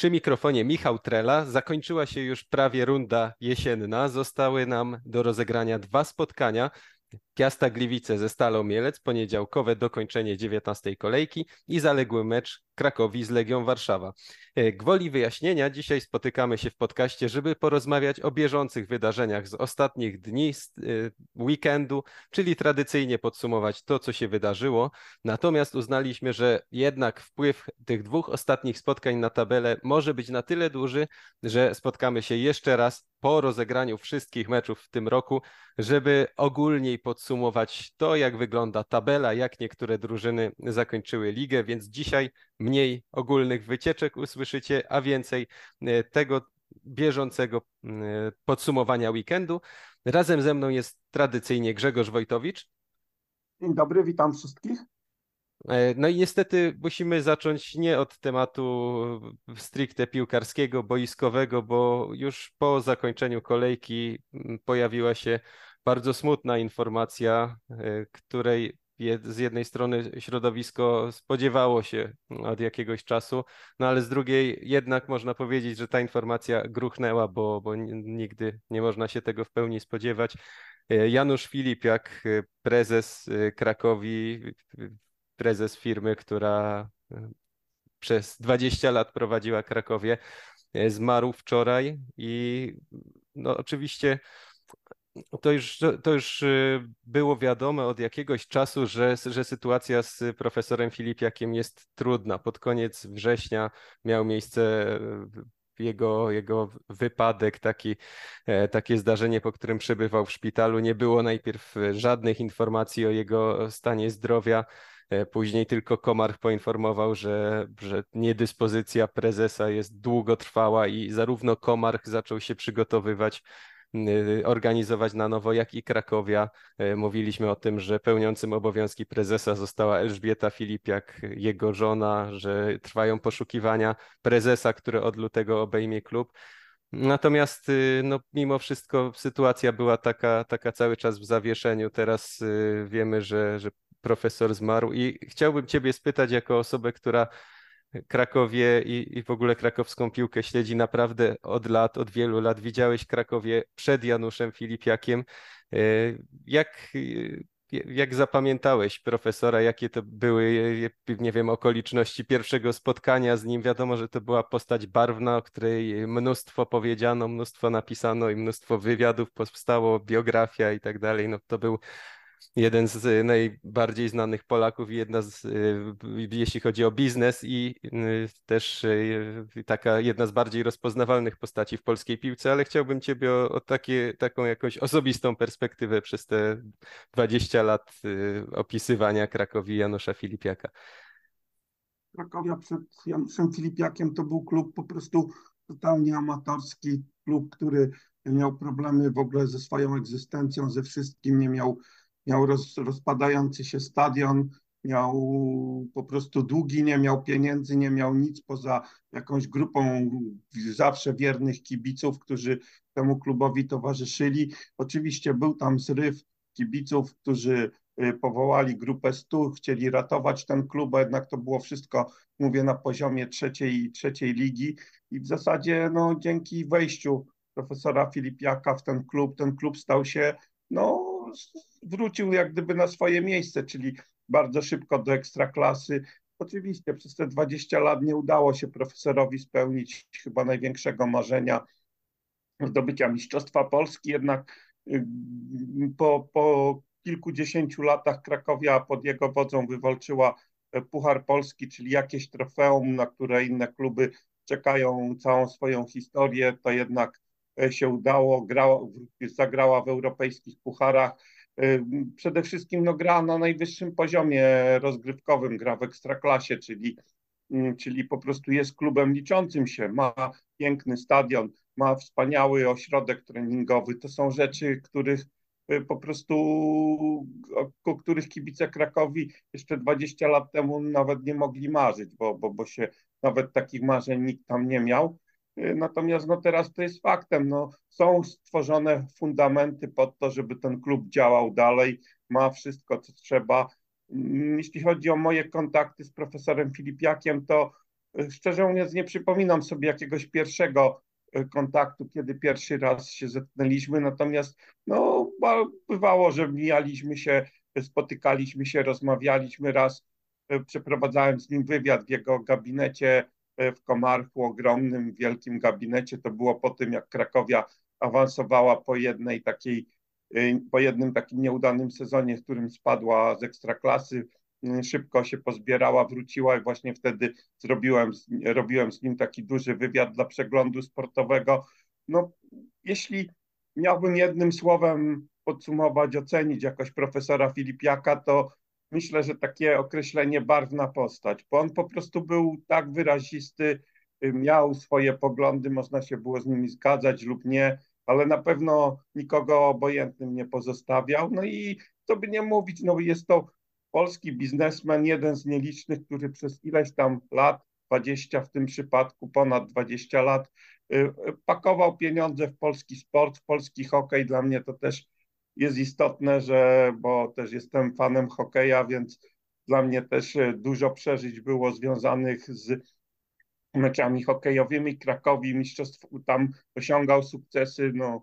Przy mikrofonie Michał Trela. Zakończyła się już prawie runda jesienna. Zostały nam do rozegrania dwa spotkania. Piasta Gliwice ze Stalą Mielec, poniedziałkowe dokończenie 19 kolejki i zaległy mecz Krakowi z Legią Warszawa. E, gwoli wyjaśnienia, dzisiaj spotykamy się w podcaście, żeby porozmawiać o bieżących wydarzeniach z ostatnich dni z e, weekendu, czyli tradycyjnie podsumować to, co się wydarzyło. Natomiast uznaliśmy, że jednak wpływ tych dwóch ostatnich spotkań na tabelę może być na tyle duży, że spotkamy się jeszcze raz po rozegraniu wszystkich meczów w tym roku, żeby ogólniej podsumować to, jak wygląda tabela, jak niektóre drużyny zakończyły ligę, więc dzisiaj mniej ogólnych wycieczek usłyszycie, a więcej e, tego bieżącego e, podsumowania weekendu. Razem ze mną jest tradycyjnie Grzegorz Wojtowicz. Dzień dobry, witam wszystkich. E, no i niestety musimy zacząć nie od tematu stricte piłkarskiego, boiskowego, bo już po zakończeniu kolejki pojawiła się bardzo smutna informacja, której z jednej strony środowisko spodziewało się od jakiegoś czasu, no ale z drugiej jednak można powiedzieć, że ta informacja gruchnęła, bo, bo nigdy nie można się tego w pełni spodziewać. E, Janusz Filipiak, e, prezes e, Krakowi, prezes firmy, która przez 20 lat prowadziła Krakowie, zmarł wczoraj i no oczywiście to już, to już y, było wiadome od jakiegoś czasu, że, że sytuacja z profesorem Filipiakiem jest trudna. Pod koniec września miał miejsce jego, jego wypadek, taki, e, takie zdarzenie, po którym przebywał w szpitalu. Nie było najpierw żadnych informacji o jego stanie zdrowia. E, później tylko Komar poinformował, że, że niedyspozycja prezesa jest długotrwała i zarówno Komarch zaczął się przygotowywać Y, organizować na nowo, jak i Krakowia. Y, mówiliśmy o tym, że pełniącym obowiązki prezesa została Elżbieta Filipiak, jego żona, że trwają poszukiwania prezesa, który od lutego obejmie klub. Natomiast y, no, mimo wszystko sytuacja była taka, taka cały czas w zawieszeniu. Teraz wiemy, że, że profesor zmarł i chciałbym Ciebie spytać, jako osobę, która Krakowie i, i w ogóle krakowską piłkę śledzi naprawdę od lat, od wielu lat. Widziałeś Krakowie przed Januszem Filipiakiem. E, jak, jak zapamiętałeś profesora, jakie to były, nie wiem, okoliczności pierwszego spotkania z nim? Wiadomo, że to była postać barwna, o której mnóstwo powiedziano, mnóstwo napisano i mnóstwo wywiadów powstało, biografia i tak dalej. No to był jeden z y, najbardziej znanych Polaków i jedna z, y, jeśli chodzi o biznes i y, też taka jedna z bardziej rozpoznawalnych postaci w polskiej piłce, ale chciałbym Ciebie o, o takie, taką jakąś osobistą perspektywę przez te 20 lat opisywania Krakowi Janusza Filipiaka. Krakowia przed Januszem Filipiakiem to był klub po prostu totalnie amatorski, klub, który miał problemy w ogóle ze swoją egzystencją, ze wszystkim, nie miał miał roz, rozpadający się stadion, miał po prostu długi, nie miał pieniędzy, nie miał nic poza jakąś grupą zawsze wiernych kibiców, którzy temu klubowi towarzyszyli. Oczywiście był tam zryw kibiców, którzy y, powołali grupę stu, chcieli ratować ten klub, a jednak to było wszystko, mówię, na poziomie trzeciej, trzeciej ligi i w zasadzie no, dzięki wejściu profesora Filipiaka w ten klub, ten klub stał się no, wrócił jak gdyby na swoje miejsce, czyli bardzo szybko do ekstraklasy. Oczywiście przez te 20 lat nie udało się profesorowi spełnić chyba największego marzenia zdobycia Mistrzostwa Polski, jednak y, po, po kilkudziesięciu latach Krakowia pod jego wodzą wywalczyła Puchar Polski, czyli jakieś trofeum, na które inne kluby czekają całą swoją historię, to jednak E, się udało, grała, zagrała w europejskich pucharach. E, przede wszystkim no, gra na najwyższym poziomie rozgrywkowym, gra w ekstraklasie, czyli, mm, czyli po prostu jest klubem liczącym się, ma piękny stadion, ma wspaniały ośrodek treningowy. To są rzeczy, których e, po prostu, o, których kibice Krakowi jeszcze 20 lat temu nawet nie mogli marzyć, bo, bo, bo się nawet takich marzeń nikt tam nie miał. Y, natomiast no teraz to jest faktem. No, są stworzone fundamenty pod to, żeby ten klub działał dalej, ma wszystko, co trzeba. Mm, jeśli chodzi o moje kontakty z profesorem Filipiakiem, to szczerze mówiąc nie przypominam sobie jakiegoś pierwszego kontaktu, kiedy pierwszy raz się zetknęliśmy, natomiast no, bywało, że mijaliśmy się, spotykaliśmy się, rozmawialiśmy raz, przeprowadzałem z nim wywiad w jego gabinecie w Komarchu, ogromnym, wielkim gabinecie. To było po tym, jak Krakowia awansowała po jednej takiej, y, po jednym takim nieudanym sezonie, w którym spadła z ekstraklasy. Szybko się pozbierała, wróciła i właśnie wtedy zrobiłem, robiłem z nim taki duży wywiad dla przeglądu sportowego. No, jeśli miałbym jednym słowem podsumować, ocenić jakoś profesora Filipiaka, to myślę, że takie określenie barwna postać, bo on po prostu był tak wyrazisty, y, miał swoje poglądy, można się było z nimi zgadzać lub nie, ale na pewno nikogo obojętnym nie pozostawiał. No i co by nie mówić, no jest to polski biznesmen, jeden z nielicznych, który przez ileś tam lat, 20 w tym przypadku, ponad 20 lat, y, y, pakował pieniądze w polski sport, w polski hokej. Dla mnie to też jest istotne, że, bo też jestem fanem hokeja, więc dla mnie też e, dużo przeżyć było związanych z meczami hokejowymi. Krakowi mistrzostw tam osiągał sukcesy, no,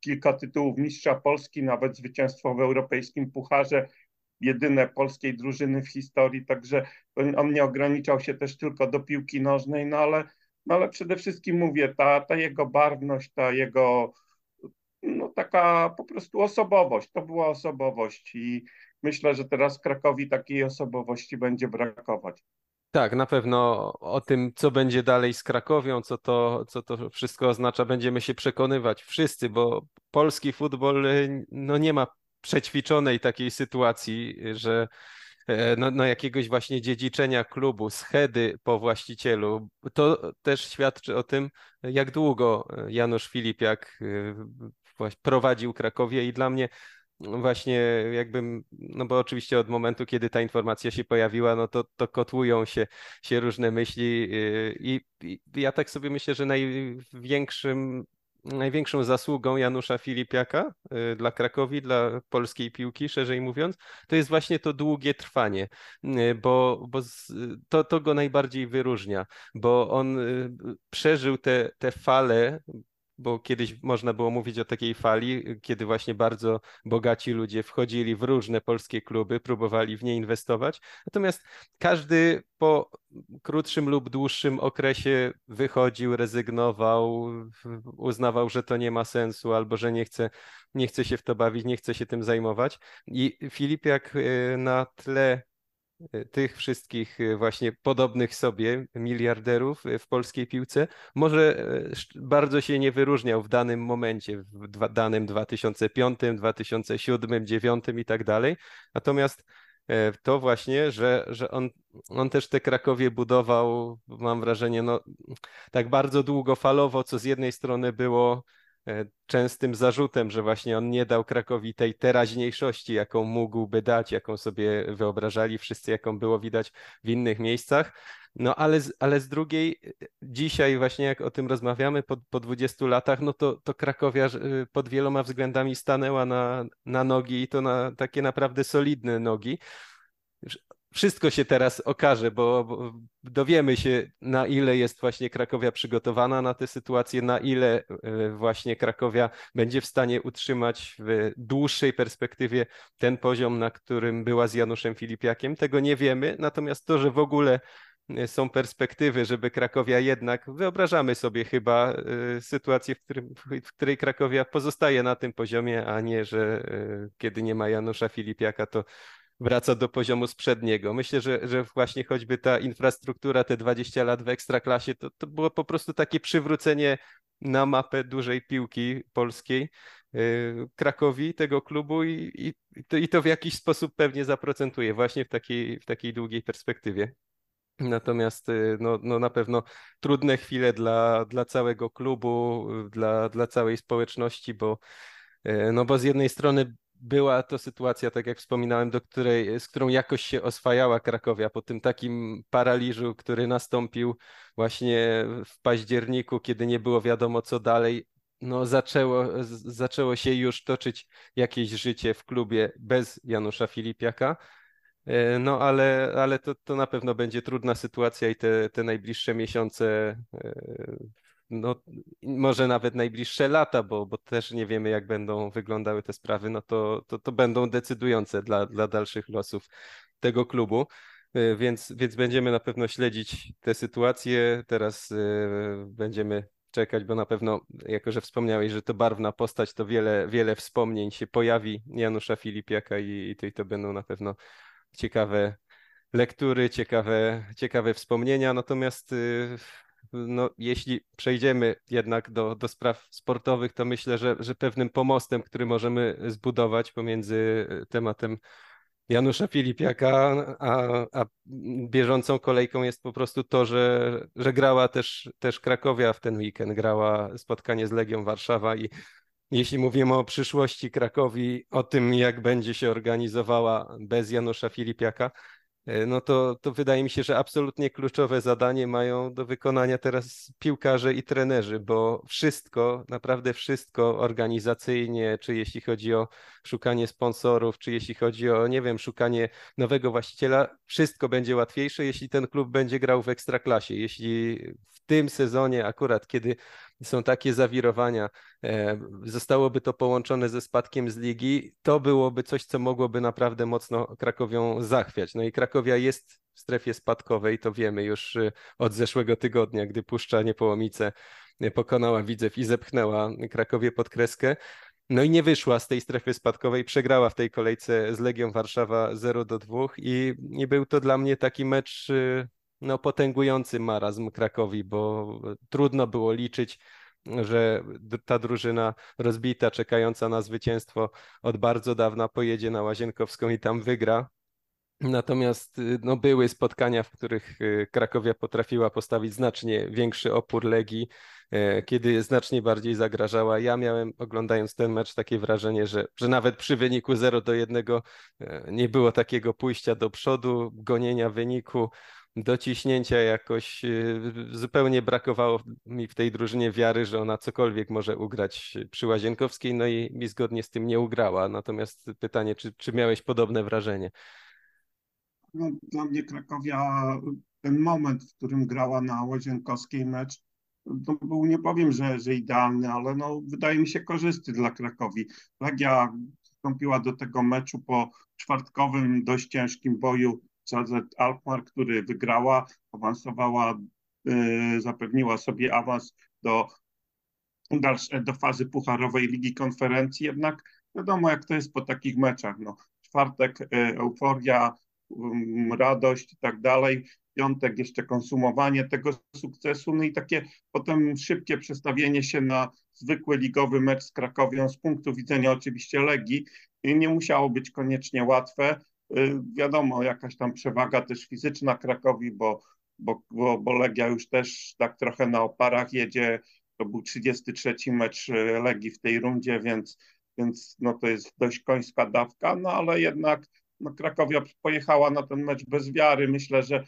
kilka tytułów mistrza Polski, nawet zwycięstwo w europejskim pucharze, jedyne polskiej drużyny w historii, także on nie ograniczał się też tylko do piłki nożnej, no ale, no ale przede wszystkim mówię, ta, ta jego barwność, ta jego no, taka po prostu osobowość. To była osobowość i myślę, że teraz Krakowi takiej osobowości będzie brakować. Tak, na pewno o tym, co będzie dalej z Krakowią, co to, co to wszystko oznacza, będziemy się przekonywać wszyscy, bo polski futbol no, nie ma przećwiczonej takiej sytuacji, że no, no, jakiegoś właśnie dziedziczenia klubu, schedy po właścicielu. To też świadczy o tym, jak długo Janusz Filipiak e, prowadził Krakowie i dla mnie właśnie jakbym, no bo oczywiście od momentu, kiedy ta informacja się pojawiła, no to, to kotłują się, się różne myśli e, i, i ja tak sobie myślę, że największym największą zasługą Janusza Filipiaka y, dla Krakowi, dla polskiej piłki, szerzej mówiąc, to jest właśnie to długie trwanie, y, bo, bo to, to go najbardziej wyróżnia, bo on y, przeżył te, te fale bo kiedyś można było mówić o takiej fali, kiedy właśnie bardzo bogaci ludzie wchodzili w różne polskie kluby, próbowali w nie inwestować. Natomiast każdy po krótszym lub dłuższym okresie wychodził, rezygnował, uznawał, że to nie ma sensu albo że nie chce, nie chce się w to bawić, nie chce się tym zajmować. I Filip jak e, na tle tych wszystkich e, właśnie podobnych sobie miliarderów e, w polskiej piłce może bardzo się nie wyróżniał w danym momencie, w danym 2005, 2007, 2009 i tak dalej. Natomiast to właśnie, że, że on, on też te Krakowie budował, mam wrażenie, no, tak bardzo długofalowo, co z jednej strony było częstym zarzutem, że właśnie on nie dał Krakowi tej teraźniejszości, jaką mógłby dać, jaką sobie wyobrażali wszyscy, jaką było widać w innych miejscach. No ale, ale z drugiej, dzisiaj właśnie jak o tym rozmawiamy po, po 20 latach, no to, to Krakowia y, pod wieloma względami stanęła na, na nogi i to na takie naprawdę solidne nogi wszystko się teraz okaże, bo, bo, dowiemy się, na ile jest właśnie Krakowia przygotowana na tę sytuację, na ile e, właśnie Krakowia będzie w stanie utrzymać w dłuższej perspektywie ten poziom, na którym była z Januszem Filipiakiem. Tego nie wiemy, natomiast to, że w ogóle e, są perspektywy, żeby Krakowia jednak, wyobrażamy sobie chyba e, sytuację, w, którym, w której Krakowia pozostaje na tym poziomie, a nie, że kiedy nie ma Janusza Filipiaka, to wraca do poziomu sprzedniego. Myślę, że, że właśnie choćby ta infrastruktura, te 20 lat w ekstraklasie, to, to było po prostu takie przywrócenie na mapę dużej piłki polskiej y, Krakowi, tego klubu i, i, to, i to w jakiś sposób pewnie zaprocentuje właśnie w takiej, w takiej długiej perspektywie. Natomiast y, no, no na pewno trudne chwile dla, dla całego klubu, dla, dla całej społeczności, bo, y, no bo z jednej strony była to sytuacja, tak jak wspominałem, do której, z którą jakoś się oswajała Krakowia po tym takim paraliżu, który nastąpił właśnie w październiku, kiedy nie było wiadomo co dalej. No, zaczęło, zaczęło się już toczyć jakieś życie w klubie bez Janusza Filipiaka. E, no ale, ale to, to na pewno będzie trudna sytuacja i te, te najbliższe miesiące, e, no może nawet najbliższe lata, bo, bo też nie wiemy jak będą wyglądały te sprawy, no to, to, to będą decydujące dla, dla dalszych losów tego klubu. E, więc, więc będziemy na pewno śledzić tę sytuację. Teraz będziemy czekać, bo na pewno, jako że wspomniałeś, że to barwna postać, to wiele, wiele wspomnień się pojawi Janusza Filipiaka i, i to, to będą na pewno ciekawe lektury, ciekawe, ciekawe wspomnienia. Natomiast y, no, jeśli przejdziemy jednak do, do spraw sportowych, to myślę, że, że pewnym pomostem, który możemy zbudować pomiędzy tematem Janusza Filipiaka, a, a bieżącą kolejką jest po prostu to, że, że grała też, też Krakowia w ten weekend, grała spotkanie z Legią Warszawa i jeśli mówimy o przyszłości Krakowi, o tym, jak będzie się organizowała bez Janusza Filipiaka, e, no to, to wydaje mi się, że absolutnie kluczowe zadanie mają do wykonania teraz piłkarze i trenerzy, bo wszystko, naprawdę wszystko organizacyjnie, czy jeśli chodzi o szukanie sponsorów, czy jeśli chodzi o, nie wiem, szukanie nowego właściciela, wszystko będzie łatwiejsze, jeśli ten klub będzie grał w ekstraklasie. Jeśli w tym sezonie, akurat kiedy są takie zawirowania, e, zostałoby to połączone ze spadkiem z ligi, to byłoby coś, co mogłoby naprawdę mocno Krakowią zachwiać. No i Krakowia jest w strefie spadkowej, to wiemy już e, od zeszłego tygodnia, gdy Puszcza Niepołomice e, pokonała Widzew i zepchnęła Krakowie pod kreskę. No i nie wyszła z tej strefy spadkowej, przegrała w tej kolejce z Legią Warszawa 0 do 2 i, i był to dla mnie taki mecz no, potęgujący marazm Krakowi, bo trudno było liczyć, że ta drużyna rozbita, czekająca na zwycięstwo od bardzo dawna pojedzie na Łazienkowską i tam wygra. Natomiast no, były spotkania, w których y, Krakowia potrafiła postawić znacznie większy opór Legii, e, kiedy znacznie bardziej zagrażała. Ja miałem, oglądając ten mecz, takie wrażenie, że, że nawet przy wyniku 0 do 1 e, nie było takiego pójścia do przodu, gonienia wyniku dociśnięcia jakoś y, zupełnie brakowało mi w tej drużynie wiary, że ona cokolwiek może ugrać przy Łazienkowskiej, no i mi zgodnie z tym nie ugrała. Natomiast pytanie, czy, czy miałeś podobne wrażenie? No, dla mnie Krakowia, ten moment, w którym grała na Łazienkowskiej mecz, był, nie powiem, że, że idealny, ale no, wydaje mi się korzystny dla Krakowi. Legia wstąpiła do tego meczu po czwartkowym, dość ciężkim boju CZ Alkmaar, który wygrała, awansowała, y, zapewniła sobie awans do, do fazy pucharowej Ligi Konferencji, jednak wiadomo jak to jest po takich meczach. No, czwartek y, euforia, radość i tak dalej, piątek jeszcze konsumowanie tego sukcesu, no i takie potem szybkie przestawienie się na zwykły ligowy mecz z Krakowią z punktu widzenia oczywiście Legii nie musiało być koniecznie łatwe. Y, wiadomo, jakaś tam przewaga też fizyczna Krakowi, bo, bo, bo, bo Legia już też tak trochę na oparach jedzie. To był 33 mecz y, Legii w tej rundzie, więc, więc no to jest dość końska dawka, no ale jednak no Krakowia pojechała na ten mecz bez wiary. Myślę, że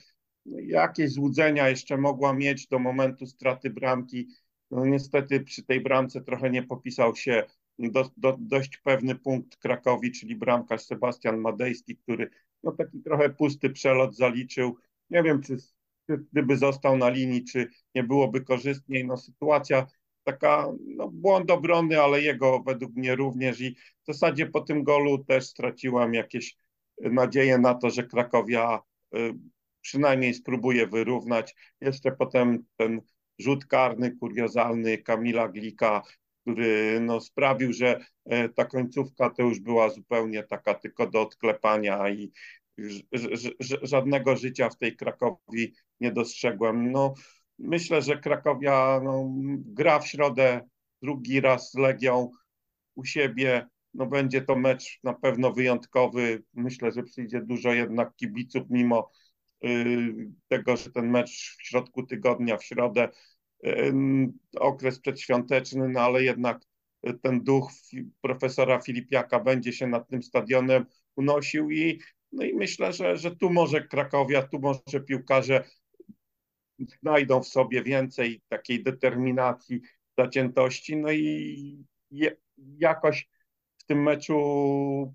jakieś złudzenia jeszcze mogła mieć do momentu straty bramki. No niestety przy tej bramce trochę nie popisał się do, do, dość pewny punkt Krakowi, czyli bramkarz Sebastian Madejski, który no taki trochę pusty przelot zaliczył. Nie wiem, czy, czy gdyby został na linii, czy nie byłoby korzystniej. No sytuacja taka, no błąd obrony, ale jego według mnie również i w zasadzie po tym golu też straciłem jakieś nadzieję na to, że Krakowia y, przynajmniej spróbuje wyrównać. Jeszcze potem ten rzut karny, kuriozalny Kamila Glika który no, sprawił, że e, ta końcówka to już była zupełnie taka tylko do odklepania i żadnego życia w tej Krakowi nie dostrzegłem. No, myślę, że Krakowia no, gra w środę drugi raz z Legią u siebie. No, będzie to mecz na pewno wyjątkowy. Myślę, że przyjdzie dużo jednak kibiców, mimo y, tego, że ten mecz w środku tygodnia, w środę okres przedświąteczny, no ale jednak ten duch profesora Filipiaka będzie się nad tym stadionem unosił i, no i myślę, że, że tu może Krakowia, tu może piłkarze znajdą w sobie więcej takiej determinacji, zaciętości, no i je, jakoś w tym meczu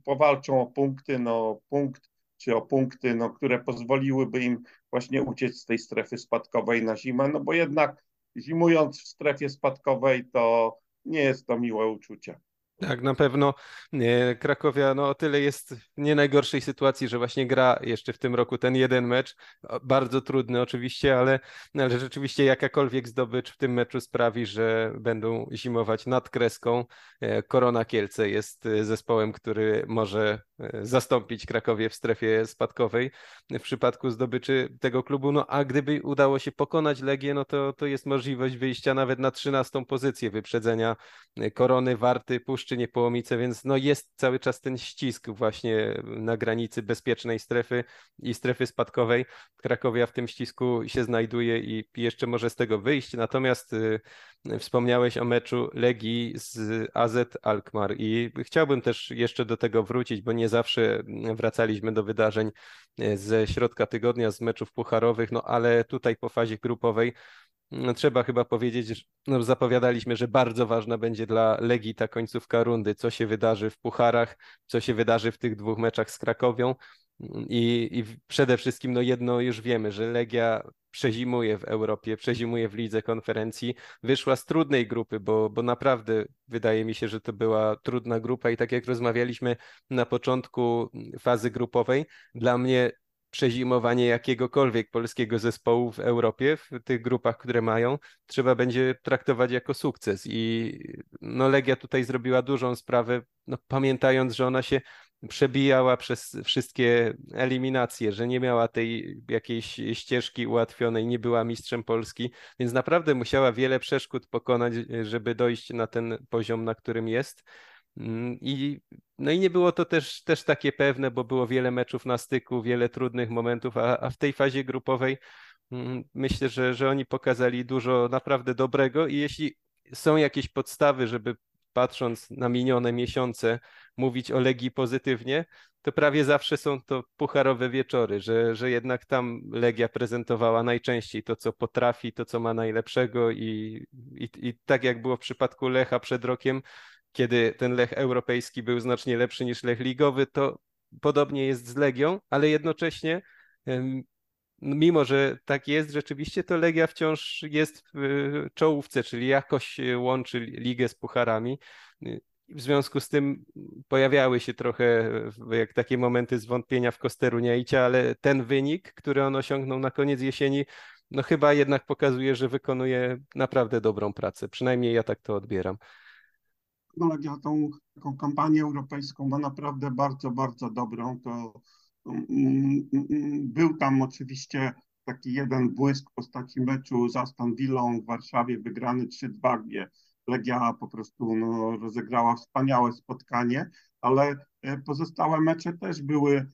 powalczą o punkty, no punkt czy o punkty, no, które pozwoliłyby im właśnie uciec z tej strefy spadkowej na zimę, no bo jednak zimując w strefie spadkowej to nie jest to miłe uczucie. Tak, na pewno Krakowia no, o tyle jest w nie najgorszej sytuacji, że właśnie gra jeszcze w tym roku ten jeden mecz. Bardzo trudny oczywiście, ale, ale rzeczywiście jakakolwiek zdobycz w tym meczu sprawi, że będą zimować nad kreską. E, Korona Kielce jest e, zespołem, który może e, zastąpić Krakowie w strefie spadkowej w przypadku zdobyczy tego klubu. No a gdyby udało się pokonać Legię, no to, to jest możliwość wyjścia nawet na trzynastą pozycję, wyprzedzenia Korony, Warty, Puszczy Puszczy Niepołomice, więc no jest cały czas ten ścisk właśnie na granicy bezpiecznej strefy i strefy spadkowej. Krakowia w tym ścisku się znajduje i jeszcze może z tego wyjść. Natomiast y, wspomniałeś o meczu Legii z AZ Alkmaar i chciałbym też jeszcze do tego wrócić, bo nie zawsze wracaliśmy do wydarzeń y, ze środka tygodnia, z meczów pucharowych, no ale tutaj po fazie grupowej no, trzeba chyba powiedzieć, że no, zapowiadaliśmy, że bardzo ważna będzie dla Legii ta końcówka rundy, co się wydarzy w pucharach, co się wydarzy w tych dwóch meczach z Krakowią. I, I, przede wszystkim no jedno już wiemy, że Legia przezimuje w Europie, przezimuje w lidze konferencji. Wyszła z trudnej grupy, bo, bo naprawdę wydaje mi się, że to była trudna grupa i tak jak rozmawialiśmy na początku fazy grupowej, dla mnie przezimowanie jakiegokolwiek polskiego zespołu w Europie, w tych grupach, które mają, trzeba będzie traktować jako sukces. I no, Legia tutaj zrobiła dużą sprawę, no, pamiętając, że ona się przebijała przez wszystkie eliminacje, że nie miała tej jakiejś ścieżki ułatwionej, nie była mistrzem Polski, więc naprawdę musiała wiele przeszkód pokonać, żeby dojść na ten poziom, na którym jest. Mm, I, no i nie było to też, też takie pewne, bo było wiele meczów na styku, wiele trudnych momentów, a, a w tej fazie grupowej mm, myślę, że, że oni pokazali dużo naprawdę dobrego i jeśli są jakieś podstawy, żeby patrząc na minione miesiące mówić o Legii pozytywnie, to prawie zawsze są to pucharowe wieczory, że, że jednak tam Legia prezentowała najczęściej to, co potrafi, to, co ma najlepszego i, i, i tak jak było w przypadku Lecha przed rokiem, kiedy ten Lech europejski był znacznie lepszy niż Lech ligowy, to podobnie jest z Legią, ale jednocześnie mimo, że tak jest rzeczywiście, to Legia wciąż jest w czołówce, czyli jakoś łączy ligę z pucharami. W związku z tym pojawiały się trochę jak takie momenty zwątpienia w Kosteru Niejcia, ale ten wynik, który on osiągnął na koniec jesieni, no chyba jednak pokazuje, że wykonuje naprawdę dobrą pracę. Przynajmniej ja tak to odbieram. Legia tą taką kampanię europejską ma naprawdę bardzo, bardzo dobrą. To mm, mm, był tam oczywiście taki jeden błysk w postaci meczu z Aston Villą w Warszawie, wygrany 3-2, gdzie Legia po prostu no, rozegrała wspaniałe spotkanie, ale e, pozostałe mecze też były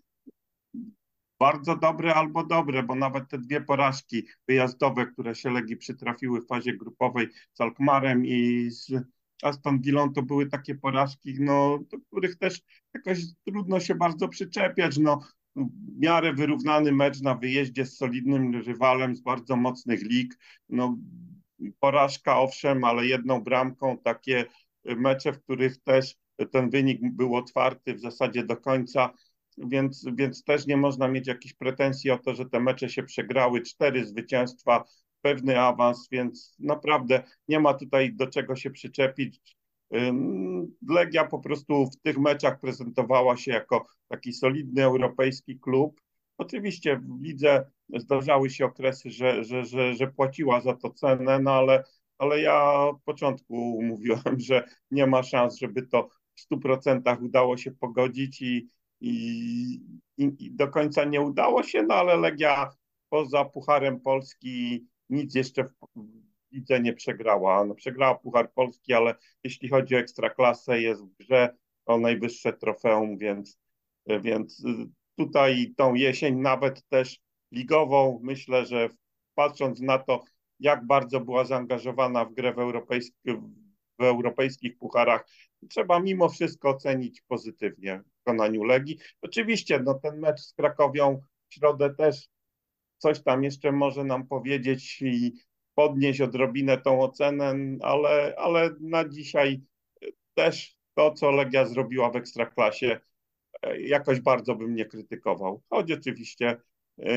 bardzo dobre albo dobre, bo nawet te dwie porażki wyjazdowe, które się Legii przytrafiły w fazie grupowej z Alkmarem i z Aston Villą to były takie porażki, no, do których też jakoś trudno się bardzo przyczepiać. No, w miarę wyrównany mecz na wyjeździe z solidnym rywalem z bardzo mocnych lig. No, porażka owszem, ale jedną bramką. Takie mecze, w których też ten wynik był otwarty w zasadzie do końca. Więc, więc też nie można mieć jakichś pretensji o to, że te mecze się przegrały. Cztery zwycięstwa pewny awans, więc naprawdę nie ma tutaj do czego się przyczepić. Legia po prostu w tych meczach prezentowała się jako taki solidny europejski klub. Oczywiście w lidze zdarzały się okresy, że, że, że, że płaciła za to cenę, no ale, ale ja od początku mówiłem, że nie ma szans, żeby to w 100% udało się pogodzić i, i, i do końca nie udało się, no ale Legia poza Pucharem Polski nic jeszcze w lidze nie przegrała. No, przegrała Puchar Polski, ale jeśli chodzi o ekstraklasę, jest w grze o najwyższe trofeum, więc, więc tutaj tą jesień, nawet też ligową, myślę, że patrząc na to, jak bardzo była zaangażowana w grę w, europejsk w europejskich pucharach, trzeba mimo wszystko ocenić pozytywnie w wykonaniu Legii. Oczywiście no, ten mecz z Krakowią w środę też coś tam jeszcze może nam powiedzieć i podnieść odrobinę tą ocenę, ale, ale na dzisiaj też to, co Legia zrobiła w Ekstraklasie, jakoś bardzo bym nie krytykował, choć oczywiście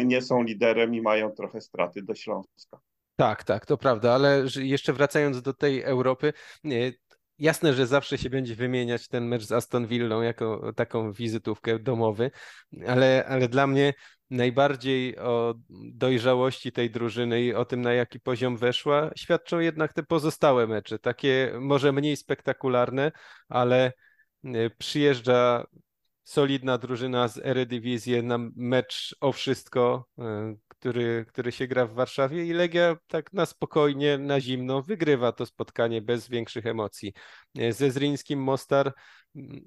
nie są liderem i mają trochę straty do Śląska. Tak, tak, to prawda, ale jeszcze wracając do tej Europy, jasne, że zawsze się będzie wymieniać ten mecz z Aston Villą jako taką wizytówkę domowy, ale, ale dla mnie najbardziej o dojrzałości tej drużyny i o tym, na jaki poziom weszła, świadczą jednak te pozostałe mecze, takie może mniej spektakularne, ale e, przyjeżdża solidna drużyna z Eredivisie na mecz o wszystko, e, który, który się gra w Warszawie i Legia tak na spokojnie, na zimno wygrywa to spotkanie bez większych emocji. E, ze Zrińskim Mostar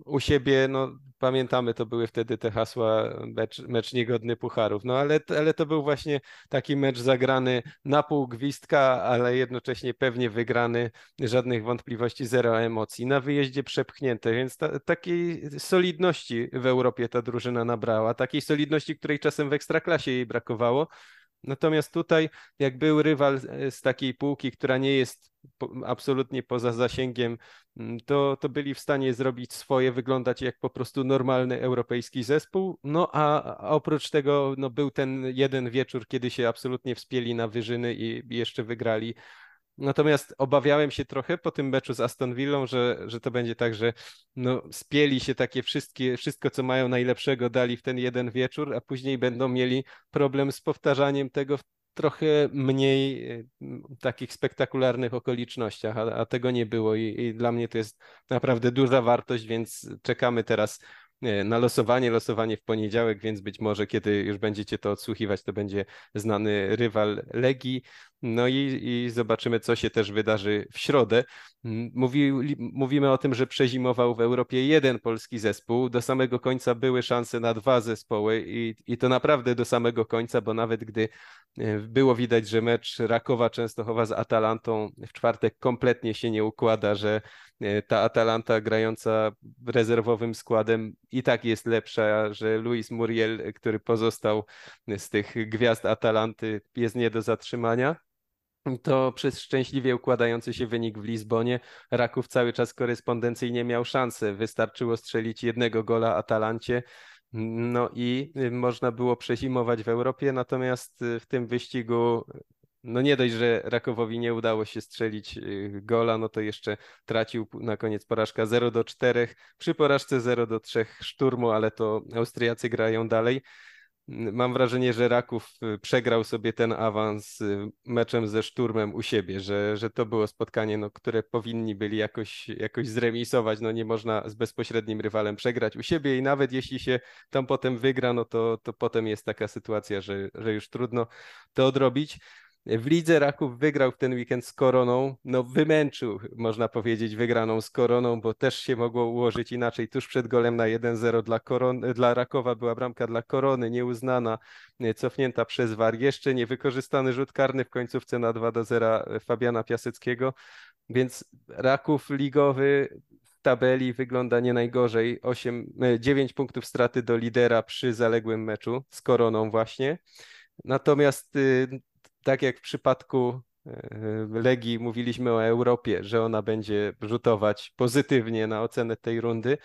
u siebie, no pamiętamy, to były wtedy te hasła mecz, mecz niegodny pucharów, no ale, ale to był właśnie taki mecz zagrany na pół gwizdka, ale jednocześnie pewnie wygrany, żadnych wątpliwości, zero emocji, na wyjeździe przepchnięte, więc ta, takiej solidności w Europie ta drużyna nabrała, takiej solidności, której czasem w Ekstraklasie jej brakowało, Natomiast tutaj, jak był rywal z takiej półki, która nie jest absolutnie poza zasięgiem, mm, to, to byli w stanie zrobić swoje, wyglądać jak po prostu normalny europejski zespół. No a, oprócz tego no, był ten jeden wieczór, kiedy się absolutnie wspięli na wyżyny i jeszcze wygrali Natomiast obawiałem się trochę po tym meczu z Aston Villą, że, że to będzie tak, że no, spieli się takie wszystkie, wszystko, co mają najlepszego, dali w ten jeden wieczór, a później będą mieli problem z powtarzaniem tego w trochę mniej e, takich spektakularnych okolicznościach, a, a tego nie było I, i dla mnie to jest naprawdę duża wartość, więc czekamy teraz na losowanie, losowanie w poniedziałek, więc być może kiedy już będziecie to odsłuchiwać, to będzie znany rywal Legii. No i, i zobaczymy, co się też wydarzy w środę. Mówi, mówimy o tym, że przezimował w Europie jeden polski zespół. Do samego końca były szanse na dwa zespoły i, i to naprawdę do samego końca, bo nawet gdy e, było widać, że mecz Rakowa Częstochowa z Atalantą w czwartek kompletnie się nie układa, że e, ta Atalanta grająca rezerwowym składem i tak jest lepsza, że Luis Muriel, który pozostał z tych gwiazd Atalanty, jest nie do zatrzymania to przez szczęśliwie układający się wynik w Lizbonie Raków cały czas korespondencyjnie miał szansę. Wystarczyło strzelić jednego gola Atalancie. No i y, można było przezimować w Europie, natomiast y, w tym wyścigu no nie dość, że Rakowowi nie udało się strzelić y, gola, no to jeszcze tracił na koniec porażka 0 do 4. Przy porażce 0 do 3 szturmu, ale to Austriacy grają dalej. Mam wrażenie, że Raków y, przegrał sobie ten awans y, meczem ze Szturmem u siebie, że, że to było spotkanie, no, które powinni byli jakoś, jakoś zremisować. No nie można z bezpośrednim rywalem przegrać u siebie i nawet jeśli się tam potem wygra, no to, to potem jest taka sytuacja, że, że już trudno to odrobić. W lidze Raków wygrał w ten weekend z Koroną, no wymęczył, można powiedzieć, wygraną z Koroną, bo też się mogło ułożyć inaczej. Tuż przed golem na 1-0 dla, Koron, dla Rakowa była bramka dla Korony, nieuznana, cofnięta przez VAR. Jeszcze niewykorzystany rzut karny w końcówce na 2-0 Fabiana Piaseckiego, więc Raków ligowy w tabeli wygląda nie najgorzej. 8, 9 punktów straty do lidera przy zaległym meczu z Koroną właśnie. Natomiast y, tak jak w przypadku e, Legii mówiliśmy o Europie, że ona będzie rzutować pozytywnie na ocenę tej rundy,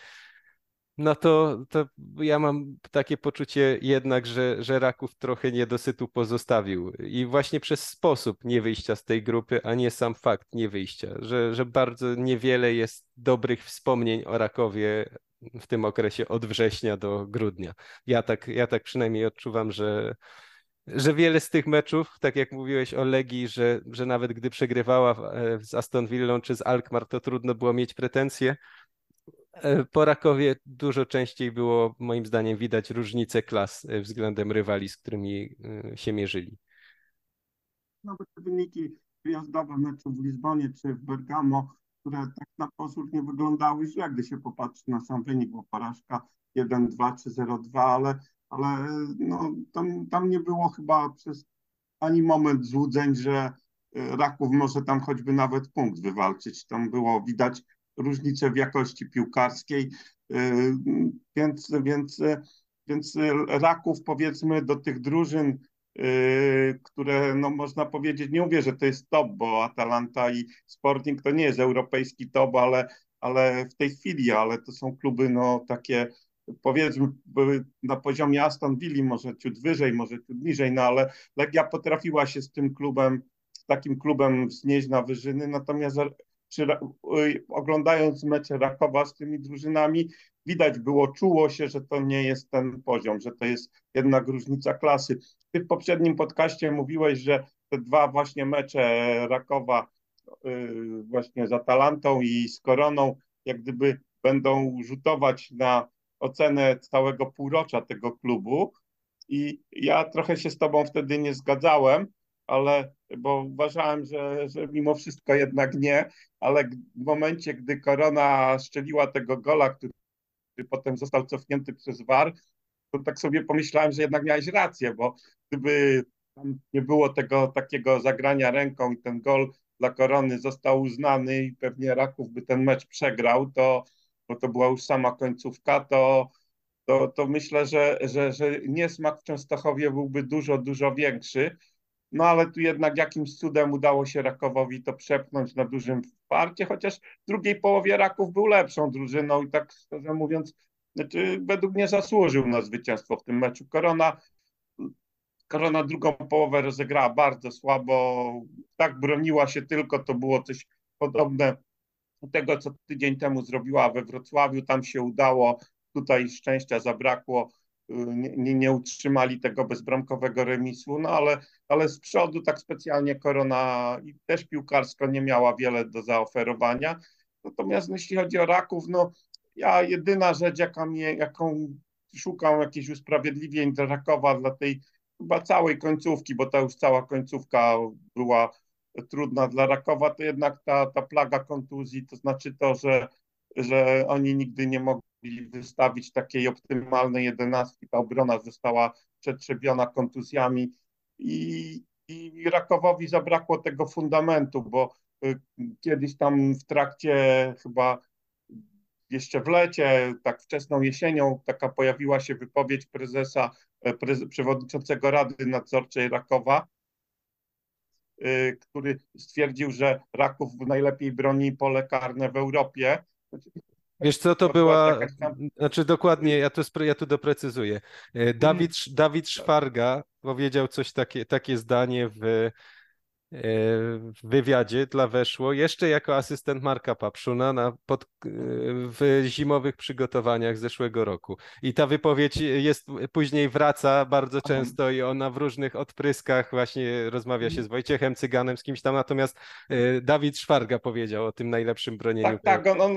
no to, to ja mam takie poczucie jednak, że, że Raków trochę niedosytu pozostawił i właśnie przez sposób nie wyjścia z tej grupy, a nie sam fakt nie wyjścia, że, że bardzo niewiele jest dobrych wspomnień o Rakowie w tym okresie od września do grudnia. Ja tak, ja tak przynajmniej odczuwam, że, że wiele z tych meczów, tak jak mówiłeś o Legii, że, że nawet gdy przegrywała e, z Aston Villą czy z Alkmaar, to trudno było mieć pretensje. E, po Rakowie dużo częściej było, moim zdaniem, widać różnice klas e, względem rywali, z którymi się mierzyli. Nawet wyniki wyjazdowe meczu w Lizbonie czy w Bergamo, które tak na pozór nie wyglądały źle, gdy się popatrzy na sam wynik, bo porażka 1-2 czy 0-2, ale ale no, tam, tam nie było chyba przez ani moment złudzeń, że y, Raków może tam choćby nawet punkt wywalczyć. Tam było widać różnicę w jakości piłkarskiej, y, więc, więc, więc Raków powiedzmy do tych drużyn, y, które no można powiedzieć, nie mówię, że to jest top, bo Atalanta i Sporting to nie jest europejski top, ale, ale w tej chwili, ale to są kluby no takie powiedzmy na poziomie Aston Villa, może ciut wyżej, może ciut niżej, no ale Legia potrafiła się z tym klubem, z takim klubem wznieść na wyżyny, natomiast czy, oglądając mecze Rakowa z tymi drużynami, widać było, czuło się, że to nie jest ten poziom, że to jest jednak różnica klasy. Ty w poprzednim podcaście mówiłeś, że te dwa właśnie mecze Rakowa y, właśnie z Atalantą i z Koroną, jak gdyby będą rzutować na ocenę całego półrocza tego klubu. I ja trochę się z tobą wtedy nie zgadzałem, ale bo uważałem, że, że mimo wszystko jednak nie, ale w momencie, gdy Korona szczeliła tego gola, który potem został cofnięty przez VAR, to tak sobie pomyślałem, że jednak miałeś rację, bo gdyby tam nie było tego takiego zagrania ręką i ten gol dla Korony został uznany i pewnie Raków by ten mecz przegrał, to, bo to była już sama końcówka, to, to, to myślę, że, że, że niesmak w Częstochowie byłby dużo, dużo większy. No ale tu jednak jakimś cudem udało się Rakowowi to przepchnąć na dużym wsparcie, chociaż w drugiej połowie Raków był lepszą drużyną i tak szczerze mówiąc, znaczy, według mnie zasłużył na zwycięstwo w tym meczu. Korona, Korona drugą połowę rozegrała bardzo słabo, tak broniła się tylko, to było coś podobne do tego, co tydzień temu zrobiła we Wrocławiu, tam się udało, tutaj szczęścia zabrakło, nie, nie, nie utrzymali tego bezbramkowego remisu, no ale, ale z przodu tak specjalnie Korona i też piłkarsko nie miała wiele do zaoferowania. Natomiast jeśli chodzi o Raków, no ja jedyna rzecz, jaka mnie, jaką szukam jakichś usprawiedliwień dla Rakowa, dla tej chyba całej końcówki, bo ta już cała końcówka była trudna dla Rakowa, to jednak ta, ta plaga kontuzji, to znaczy to, że, że oni nigdy nie mogli wystawić takiej optymalnej jedenastki. Ta obrona została przetrzebiona kontuzjami i, i Rakowowi zabrakło tego fundamentu, bo y, kiedyś tam w trakcie chyba jeszcze w lecie, tak wczesną jesienią, taka pojawiła się wypowiedź prezesa, e, przewodniczącego Rady Nadzorczej Rakowa, który stwierdził, że Raków najlepiej broni pole karne w Europie. Wiesz co, to była, znaczy dokładnie, ja to, ja tu doprecyzuję. E, Dawid, Dawid Szwarga powiedział coś takie, takie zdanie w, w wywiadzie dla Weszło, jeszcze jako asystent Marka Papszuna na, pod, e, w zimowych przygotowaniach zeszłego roku. I ta wypowiedź jest, później wraca bardzo często i ona w różnych odpryskach właśnie rozmawia się z Wojciechem Cyganem, z kimś tam, natomiast Dawid Szwarga powiedział o tym najlepszym bronieniu. Tak, tak, on, on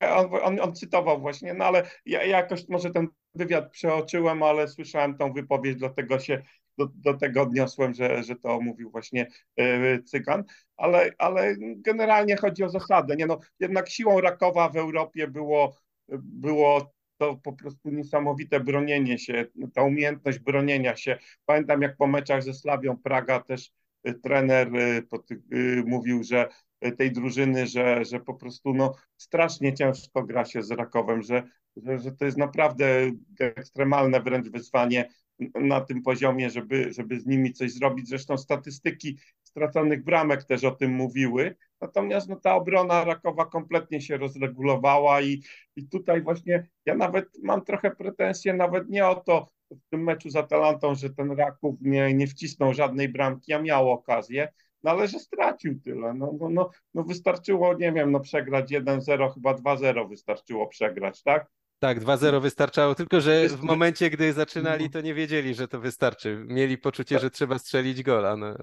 on, on, on, cytował właśnie, no ale ja, jakoś może ten wywiad przeoczyłem, ale słyszałem tą wypowiedź, dlatego się do, do tego odniosłem, że, że to mówił właśnie yy, Cygan, ale, ale generalnie chodzi o zasadę. Nie no, jednak siłą Rakowa w Europie było, było to po prostu niesamowite bronienie się, ta umiejętność bronienia się. Pamiętam jak po meczach ze Slawią Praga też y, trener y, mówił, że tej drużyny, że, że po prostu no, strasznie ciężko gra się z Rakowem, że, że, że to jest naprawdę ekstremalne wręcz wyzwanie na tym poziomie, żeby, żeby z nimi coś zrobić. Zresztą statystyki straconych bramek też o tym mówiły. Natomiast no, ta obrona Rakowa kompletnie się rozregulowała i, i tutaj właśnie ja nawet mam trochę pretensje nawet nie o to w tym meczu z Atalantą, że ten Raków nie, nie wcisnął żadnej bramki, a miał okazję, no ale że stracił tyle. No, no, no, no wystarczyło, nie wiem, no przegrać 1-0, chyba 2-0 wystarczyło przegrać, tak? Tak, 2-0 wystarczało, tylko że w momencie, gdy zaczynali, to nie wiedzieli, że to wystarczy. Mieli poczucie, że trzeba strzelić gola. No,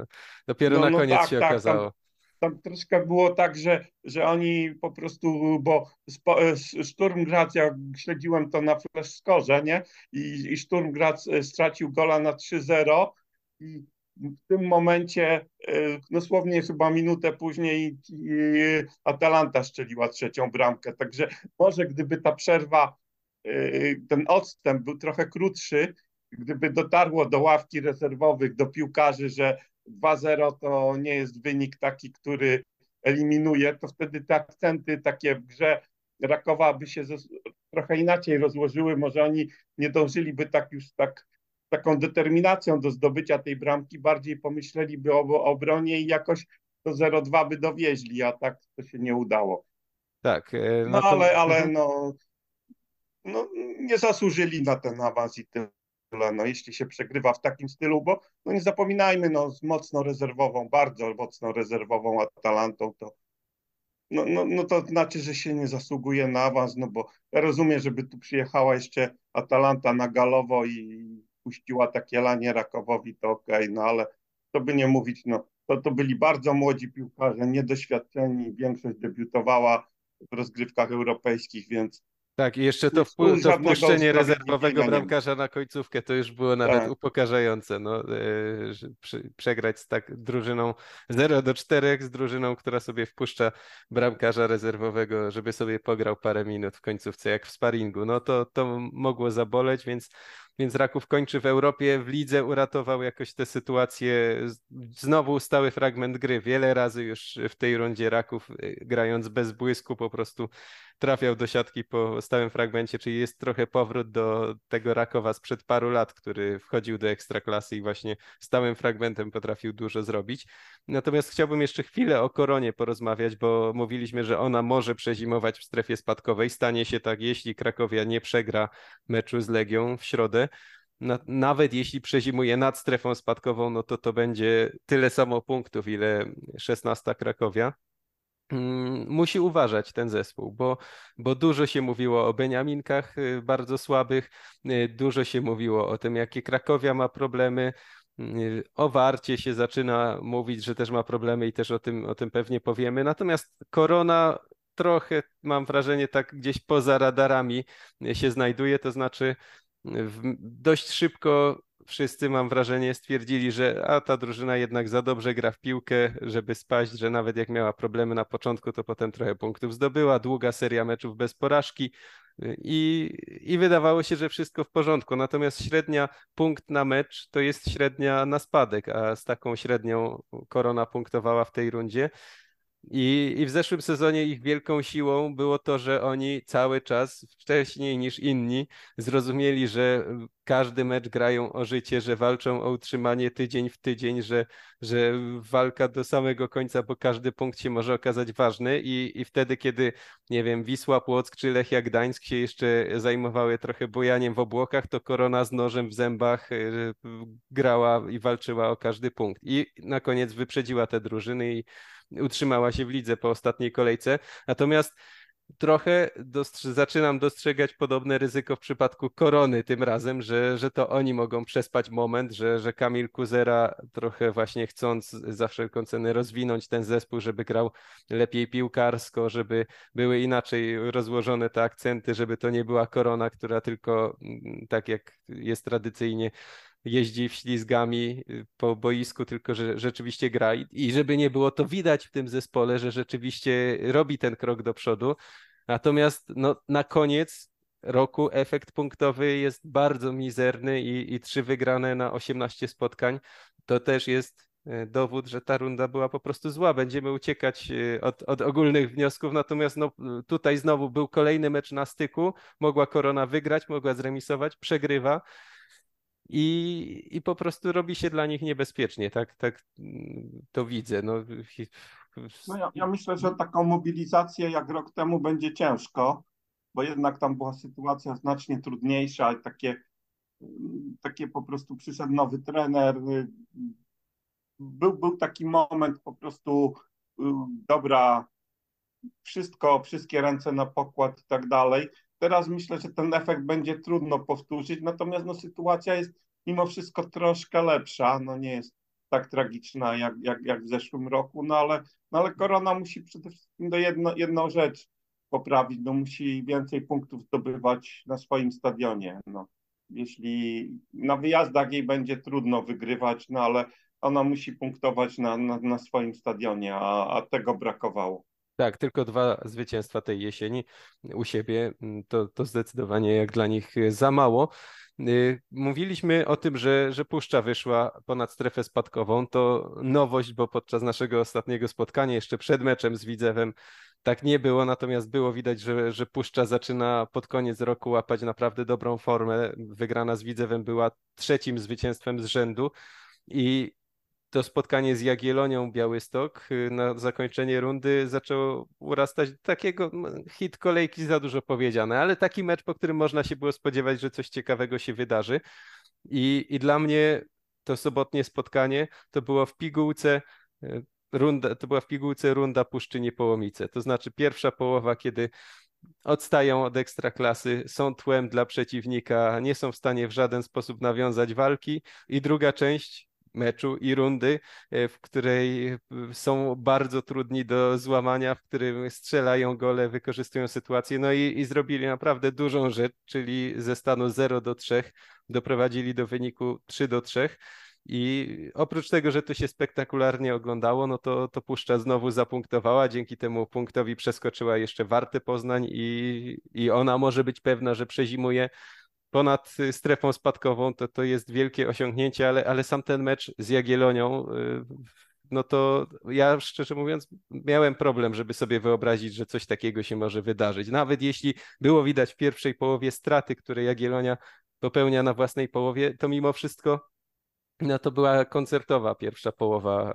dopiero no, na no koniec tak, się tak, okazało. Tam, tam, troszkę było tak, że, że oni po prostu, bo Sturm Graz, ja śledziłem to na Flash nie? I, i Sturm Graz e, stracił gola na 3-0 i w tym momencie, e, dosłownie chyba minutę później, Atalanta strzeliła trzecią bramkę. Także może gdyby ta przerwa, e, ten odstęp był trochę krótszy, gdyby dotarło do ławki rezerwowych, do piłkarzy, że 2-0 to nie jest wynik taki, który eliminuje, to wtedy te akcenty takie w grze Rakowa by się trochę inaczej rozłożyły. Może oni nie dążyliby tak już tak taką determinacją do zdobycia tej bramki, bardziej pomyśleliby o, o obronie i jakoś to 0-2 by dowieźli, a tak to się nie udało. Tak. E, no, no to... ale, ale mhm. no no, nie zasłużyli na ten awans i tyle. No, jeśli się przegrywa w takim stylu, bo no nie zapominajmy, no, z mocno rezerwową, bardzo mocno rezerwową Atalantą, to no, no, no to znaczy, że się nie zasługuje na awans, no bo ja rozumiem, żeby tu przyjechała jeszcze Atalanta na galowo i puściła takie lanie Rakowowi, to okej, okay, no ale to by nie mówić, no to, to byli bardzo młodzi piłkarze, niedoświadczeni, większość debiutowała w rozgrywkach europejskich, więc tak, i jeszcze to, to wpuszczenie rezerwowego bramkarza na końcówkę to już było nawet tak. upokarzające. No, yy, przegrać z tak drużyną 0 do 4 z drużyną, która sobie wpuszcza bramkarza rezerwowego, żeby sobie pograł parę minut w końcówce, jak w sparingu. No to, to mogło zaboleć, więc więc Raków kończy w Europie. W lidze uratował jakoś tę sytuację. Znowu stały fragment gry. Wiele razy już w tej rundzie Raków, y, grając bez błysku, po prostu trafiał do siatki po stałym fragmencie, czyli jest trochę powrót do tego Rakowa sprzed paru lat, który wchodził do ekstraklasy i właśnie stałym fragmentem potrafił dużo zrobić. Natomiast chciałbym jeszcze chwilę o Koronie porozmawiać, bo mówiliśmy, że ona może przezimować w strefie spadkowej. Stanie się tak, jeśli Krakowia nie przegra meczu z Legią w środę. Nawet jeśli przezimuje nad strefą spadkową, no to to będzie tyle samo punktów, ile 16 Krakowia. Mm, musi uważać ten zespół, bo, bo dużo się mówiło o Beniaminkach y, bardzo słabych, y, dużo się mówiło o tym, jakie Krakowia ma problemy. Y, o Warcie się zaczyna mówić, że też ma problemy i też o tym, o tym pewnie powiemy. Natomiast Korona trochę, mam wrażenie, tak gdzieś poza radarami się znajduje, to znaczy dość szybko wszyscy, mam wrażenie, stwierdzili, że a ta drużyna jednak za dobrze gra w piłkę, żeby spaść, że nawet jak miała problemy na początku, to potem trochę punktów zdobyła. Długa seria meczów bez porażki. I, I wydawało się, że wszystko w porządku. Natomiast średnia punkt na mecz to jest średnia na spadek, a z taką średnią korona punktowała w tej rundzie. I, I w zeszłym sezonie ich wielką siłą było to, że oni cały czas, wcześniej niż inni, zrozumieli, że każdy mecz grają o życie, że walczą o utrzymanie tydzień w tydzień, że, że walka do samego końca, bo każdy punkt się może okazać ważny i, i wtedy, kiedy, nie wiem, Wisła Płock czy Lechia Gdańsk się jeszcze zajmowały trochę bojaniem w obłokach, to Korona z nożem w zębach y, grała i walczyła o każdy punkt. I na koniec wyprzedziła te drużyny i utrzymała się w lidze po ostatniej kolejce. Natomiast trochę zaczynam dostrzegać podobne ryzyko w przypadku Korony tym razem, że, że to oni mogą przespać moment, że, że Kamil Kuzera trochę właśnie chcąc za wszelką cenę rozwinąć ten zespół, żeby grał lepiej piłkarsko, żeby były inaczej rozłożone te akcenty, żeby to nie była Korona, która tylko mm, tak jak jest tradycyjnie jeździ ślizgami y, po boisku, tylko że rzeczywiście gra i żeby nie było to widać w tym zespole, że rzeczywiście robi ten krok do przodu. Natomiast no, na koniec roku efekt punktowy jest bardzo mizerny i, i trzy wygrane na 18 spotkań. To też jest y, dowód, że ta runda była po prostu zła. Będziemy uciekać y, od, od ogólnych wniosków, natomiast no, tutaj znowu był kolejny mecz na styku. Mogła Korona wygrać, mogła zremisować, przegrywa i, i po prostu robi się dla nich niebezpiecznie, tak, tak mm, to widzę. No, no ja, ja myślę, że taką mobilizację jak rok temu będzie ciężko, bo jednak tam była sytuacja znacznie trudniejsza, takie, takie po prostu przyszedł nowy trener, był, był taki moment po prostu dobra, wszystko, wszystkie ręce na pokład i tak dalej. Teraz myślę, że ten efekt będzie trudno powtórzyć, natomiast no, sytuacja jest mimo wszystko troszkę lepsza, no nie jest tak tragiczna jak, jak, jak w zeszłym roku, no ale, no ale korona musi przede wszystkim do jedno, jedną rzecz poprawić, no musi więcej punktów zdobywać na swoim stadionie, no. Jeśli na wyjazdach jej będzie trudno wygrywać, no ale ona musi punktować na, na, na swoim stadionie, a, a tego brakowało. Tak, tylko dwa zwycięstwa tej jesieni u siebie. Mm, to, to zdecydowanie jak dla nich y, za mało. Y, mówiliśmy o tym, że, że Puszcza wyszła ponad strefę spadkową. To nowość, bo podczas naszego ostatniego spotkania, jeszcze przed meczem z Widzewem, tak nie było, natomiast było widać, że, że Puszcza zaczyna pod koniec roku łapać naprawdę dobrą formę. Wygrana z Widzewem była trzecim zwycięstwem z rzędu i to spotkanie z Jagiellonią Białystok na zakończenie rundy zaczęło urastać takiego hit kolejki za dużo powiedziane, ale taki mecz, po którym można się było spodziewać, że coś ciekawego się wydarzy. I, i dla mnie to sobotnie spotkanie to było w pigułce runda, to była w pigułce runda Puszczynie Połomice. To znaczy pierwsza połowa, kiedy odstają od ekstraklasy, są tłem dla przeciwnika, nie są w stanie w żaden sposób nawiązać walki i druga część meczu i rundy, e, w której są bardzo trudni do złamania, w którym strzelają gole, wykorzystują sytuację, no i, i zrobili naprawdę dużą rzecz, czyli ze stanu 0 do 3 doprowadzili do wyniku 3 do 3 i oprócz tego, że to się spektakularnie oglądało, no to, to Puszcza znowu zapunktowała. Dzięki temu punktowi przeskoczyła jeszcze Warty Poznań i, i ona może być pewna, że przezimuje ponad strefą spadkową. To, to jest wielkie osiągnięcie, ale, ale sam ten mecz z Jagielonią, y, no to ja szczerze mówiąc miałem problem, żeby sobie wyobrazić, że coś takiego się może wydarzyć. Nawet jeśli było widać w pierwszej połowie straty, które Jagiellonia popełnia na własnej połowie, to mimo wszystko no to była koncertowa pierwsza połowa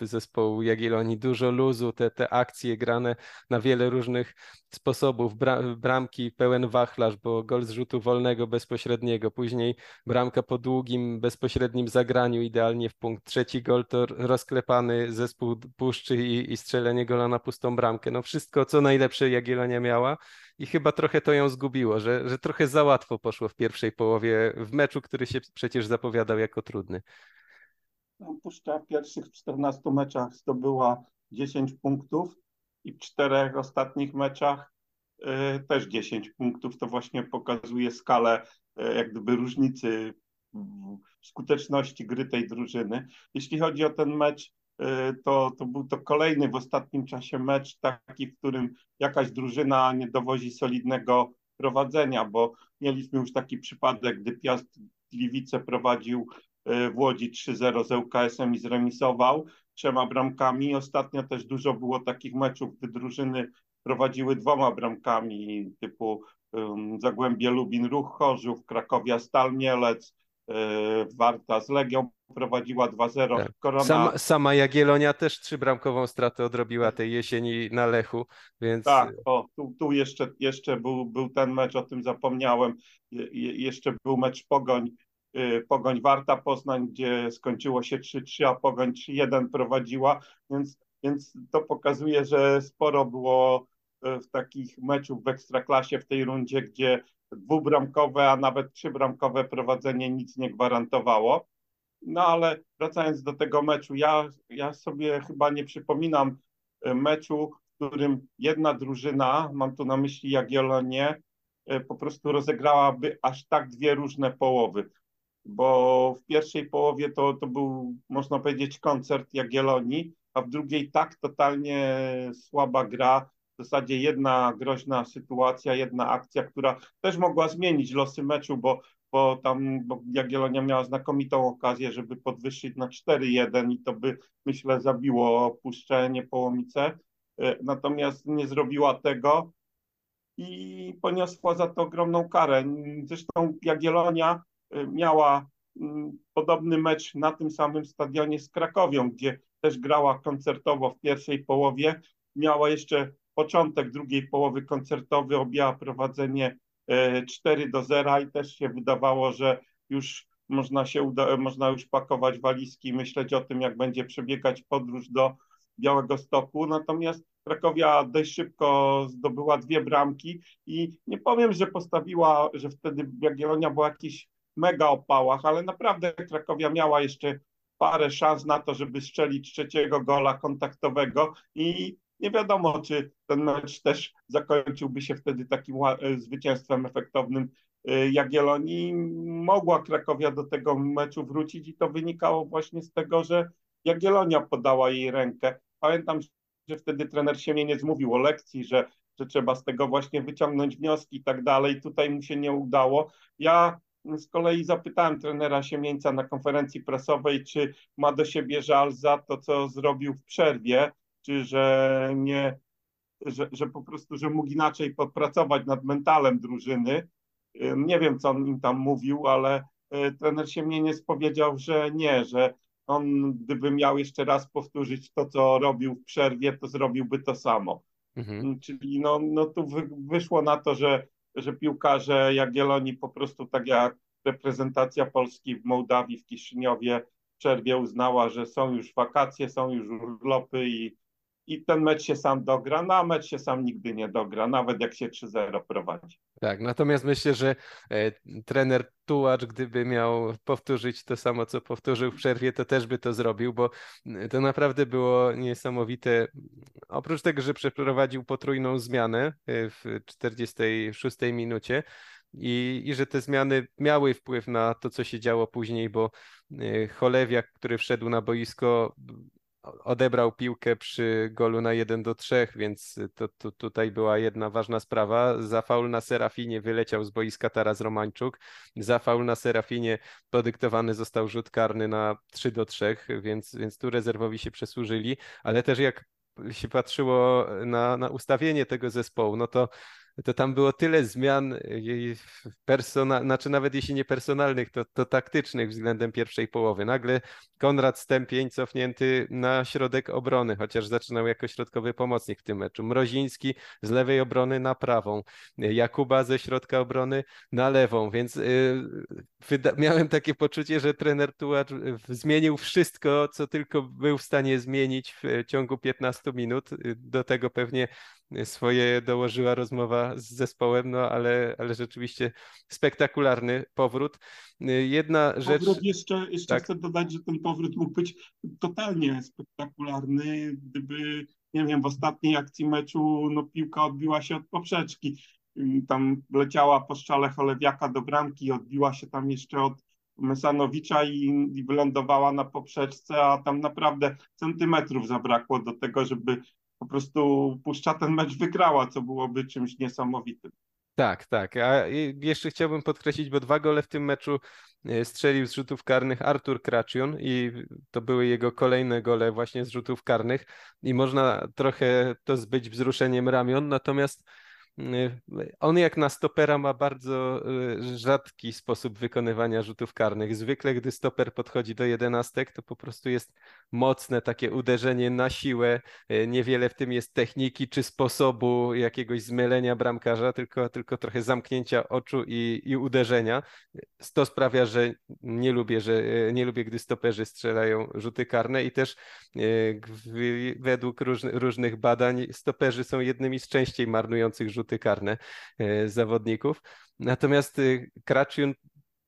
e, zespołu Jagiellonii. Dużo luzu, te, te akcje grane na wiele różnych sposobów. bramki pełen wachlarz, bo gol z rzutu wolnego bezpośredniego. Później bramka po długim, bezpośrednim zagraniu, idealnie w punkt. Trzeci gol to rozklepany zespół Puszczy i, i strzelenie gola na pustą bramkę. No wszystko, co najlepsze Jagiellonia miała i chyba trochę to ją zgubiło, że, że trochę za łatwo poszło w pierwszej połowie w meczu, który się przecież zapowiadał jako trudny. No, Puszcza w pierwszych 14 meczach zdobyła 10 punktów i w czterech ostatnich meczach y, też 10 punktów. To właśnie pokazuje skalę y, jak gdyby różnicy w skuteczności gry tej drużyny. Jeśli chodzi o ten mecz to, to był to kolejny w ostatnim czasie mecz taki, w którym jakaś drużyna nie dowozi solidnego prowadzenia, bo mieliśmy już taki przypadek, gdy Piast Gliwice prowadził y, w Łodzi 3-0 z ŁKS-em i zremisował trzema bramkami. Ostatnio też dużo było takich meczów, gdy drużyny prowadziły dwoma bramkami, typu um, Zagłębie Lubin, Ruch Chorzów, Krakowia Stal Mielec, Warta z Legią prowadziła 2-0. Tak. Korona... Sama, sama Jagiellonia też trzybramkową stratę odrobiła tej jesieni na Lechu, więc... Tak, o, tu, tu jeszcze, jeszcze był, był ten mecz, o tym zapomniałem. Je, jeszcze był mecz Pogoń, y, Pogoń Warta Poznań, gdzie skończyło się 3-3, a Pogoń 3-1 prowadziła, więc, więc to pokazuje, że sporo było y, w takich meczów w Ekstraklasie w tej rundzie, gdzie dwubramkowe, a nawet trzybramkowe prowadzenie nic nie gwarantowało. No ale wracając do tego meczu, ja, ja sobie chyba nie przypominam e, meczu, w którym jedna drużyna, mam tu na myśli Jagiellonię, e, po prostu rozegrałaby aż tak dwie różne połowy. Bo w pierwszej połowie to, to był, można powiedzieć, koncert Jagiellonii, a w drugiej tak totalnie słaba gra, w zasadzie jedna groźna sytuacja, jedna akcja, która też mogła zmienić losy meczu, bo bo tam bo Jagiellonia miała znakomitą okazję, żeby podwyższyć na 4-1 i to by, myślę, zabiło opuszczenie Połomice. E, natomiast nie zrobiła tego i poniosła za to ogromną karę. Zresztą Jagiellonia e, miała mm, podobny mecz na tym samym stadionie z Krakowią, gdzie też grała koncertowo w pierwszej połowie. Miała jeszcze początek drugiej połowy koncertowy, objęła prowadzenie 4 do 0 i też się wydawało, że już można się uda, można już pakować walizki i myśleć o tym, jak będzie przebiegać podróż do Białego Stoku. Natomiast Krakowia dość szybko zdobyła dwie bramki i nie powiem, że postawiła, że wtedy Jagiellonia była jakiś mega opałach, ale naprawdę Krakowia miała jeszcze parę szans na to, żeby strzelić trzeciego gola kontaktowego i nie wiadomo, czy ten mecz też zakończyłby się wtedy takim e, zwycięstwem efektownym e, Jagiellonii. Mogła Krakowia do tego meczu wrócić i to wynikało właśnie z tego, że Jagiellonia podała jej rękę. Pamiętam, że wtedy trener Siemieniec mówił o lekcji, że, że trzeba z tego właśnie wyciągnąć wnioski i tak dalej. Tutaj mu się nie udało. Ja z kolei zapytałem trenera Siemieńca na konferencji prasowej, czy ma do siebie żal za to, co zrobił w przerwie, czy że nie, że, że po prostu, że mógł inaczej popracować nad mentalem drużyny. Nie wiem, co on im tam mówił, ale e, trener się mnie nie spowiedział, że nie, że, on gdyby miał jeszcze raz powtórzyć to, co robił w przerwie, to zrobiłby to samo. Mhm. Czyli no, no tu wy, wyszło na to, że, że piłkarze Jagiellonii po prostu tak jak reprezentacja Polski w Mołdawii, w Kiszyniowie w przerwie uznała, że są już wakacje, są już urlopy i, i ten mecz się sam dogra, no a mecz się sam nigdy nie dogra, nawet jak się 3-0 prowadzi. Tak, natomiast myślę, że e, trener Tułacz, gdyby miał powtórzyć to samo, co powtórzył w przerwie, to też by to zrobił, bo e, to naprawdę było niesamowite. Oprócz tego, że przeprowadził potrójną zmianę e, w 46 minucie, i, i że te zmiany miały wpływ na to, co się działo później, bo e, Cholewiak, który wszedł na boisko, odebrał piłkę przy golu na 1 do 3, więc to, to, tutaj była jedna ważna sprawa. Za faul na Serafinie wyleciał z boiska Taras Romańczuk. Za faul na Serafinie podyktowany został rzut karny na 3 do 3, więc, więc tu rezerwowi się przesłużyli, ale też jak się patrzyło na, na ustawienie tego zespołu, no to to tam było tyle zmian personalnych, znaczy nawet jeśli nie personalnych, to, to taktycznych względem pierwszej połowy. Nagle Konrad Stępień cofnięty na środek obrony, chociaż zaczynał jako środkowy pomocnik w tym meczu. Mroziński z lewej obrony na prawą, Jakuba ze środka obrony na lewą, więc yy, miałem takie poczucie, że trener Tułacz zmienił wszystko, co tylko był w stanie zmienić w ciągu 15 minut. Do tego pewnie swoje dołożyła rozmowa z zespołem, no ale, ale rzeczywiście spektakularny powrót. Jedna rzecz. Powrót jeszcze, jeszcze tak. chcę dodać, że ten powrót mógł być totalnie spektakularny, gdyby, nie wiem, w ostatniej akcji meczu no, piłka odbiła się od poprzeczki. Tam leciała po szczale Cholewiaka do bramki, odbiła się tam jeszcze od Mesanowicza i, i wylądowała na poprzeczce, a tam naprawdę centymetrów zabrakło do tego, żeby po prostu Puszcza ten mecz wygrała, co byłoby czymś niesamowitym. Tak, tak. A jeszcze chciałbym podkreślić, bo dwa gole w tym meczu e, strzelił z rzutów karnych Artur Kraciun i to były jego kolejne gole właśnie z rzutów karnych i można trochę to zbyć wzruszeniem ramion, natomiast on jak na stopera ma bardzo y, rzadki sposób wykonywania rzutów karnych. Zwykle, gdy stoper podchodzi do jedenastek, to po prostu jest mocne takie uderzenie na siłę. Y, niewiele w tym jest techniki czy sposobu jakiegoś zmylenia bramkarza, tylko, tylko trochę zamknięcia oczu i, i uderzenia. To sprawia, że nie lubię, że nie lubię, gdy stoperzy strzelają rzuty karne i też według różnych badań stoperzy są jednymi z częściej marnujących rzutów rzuty karne e, zawodników. Natomiast y, Kraczun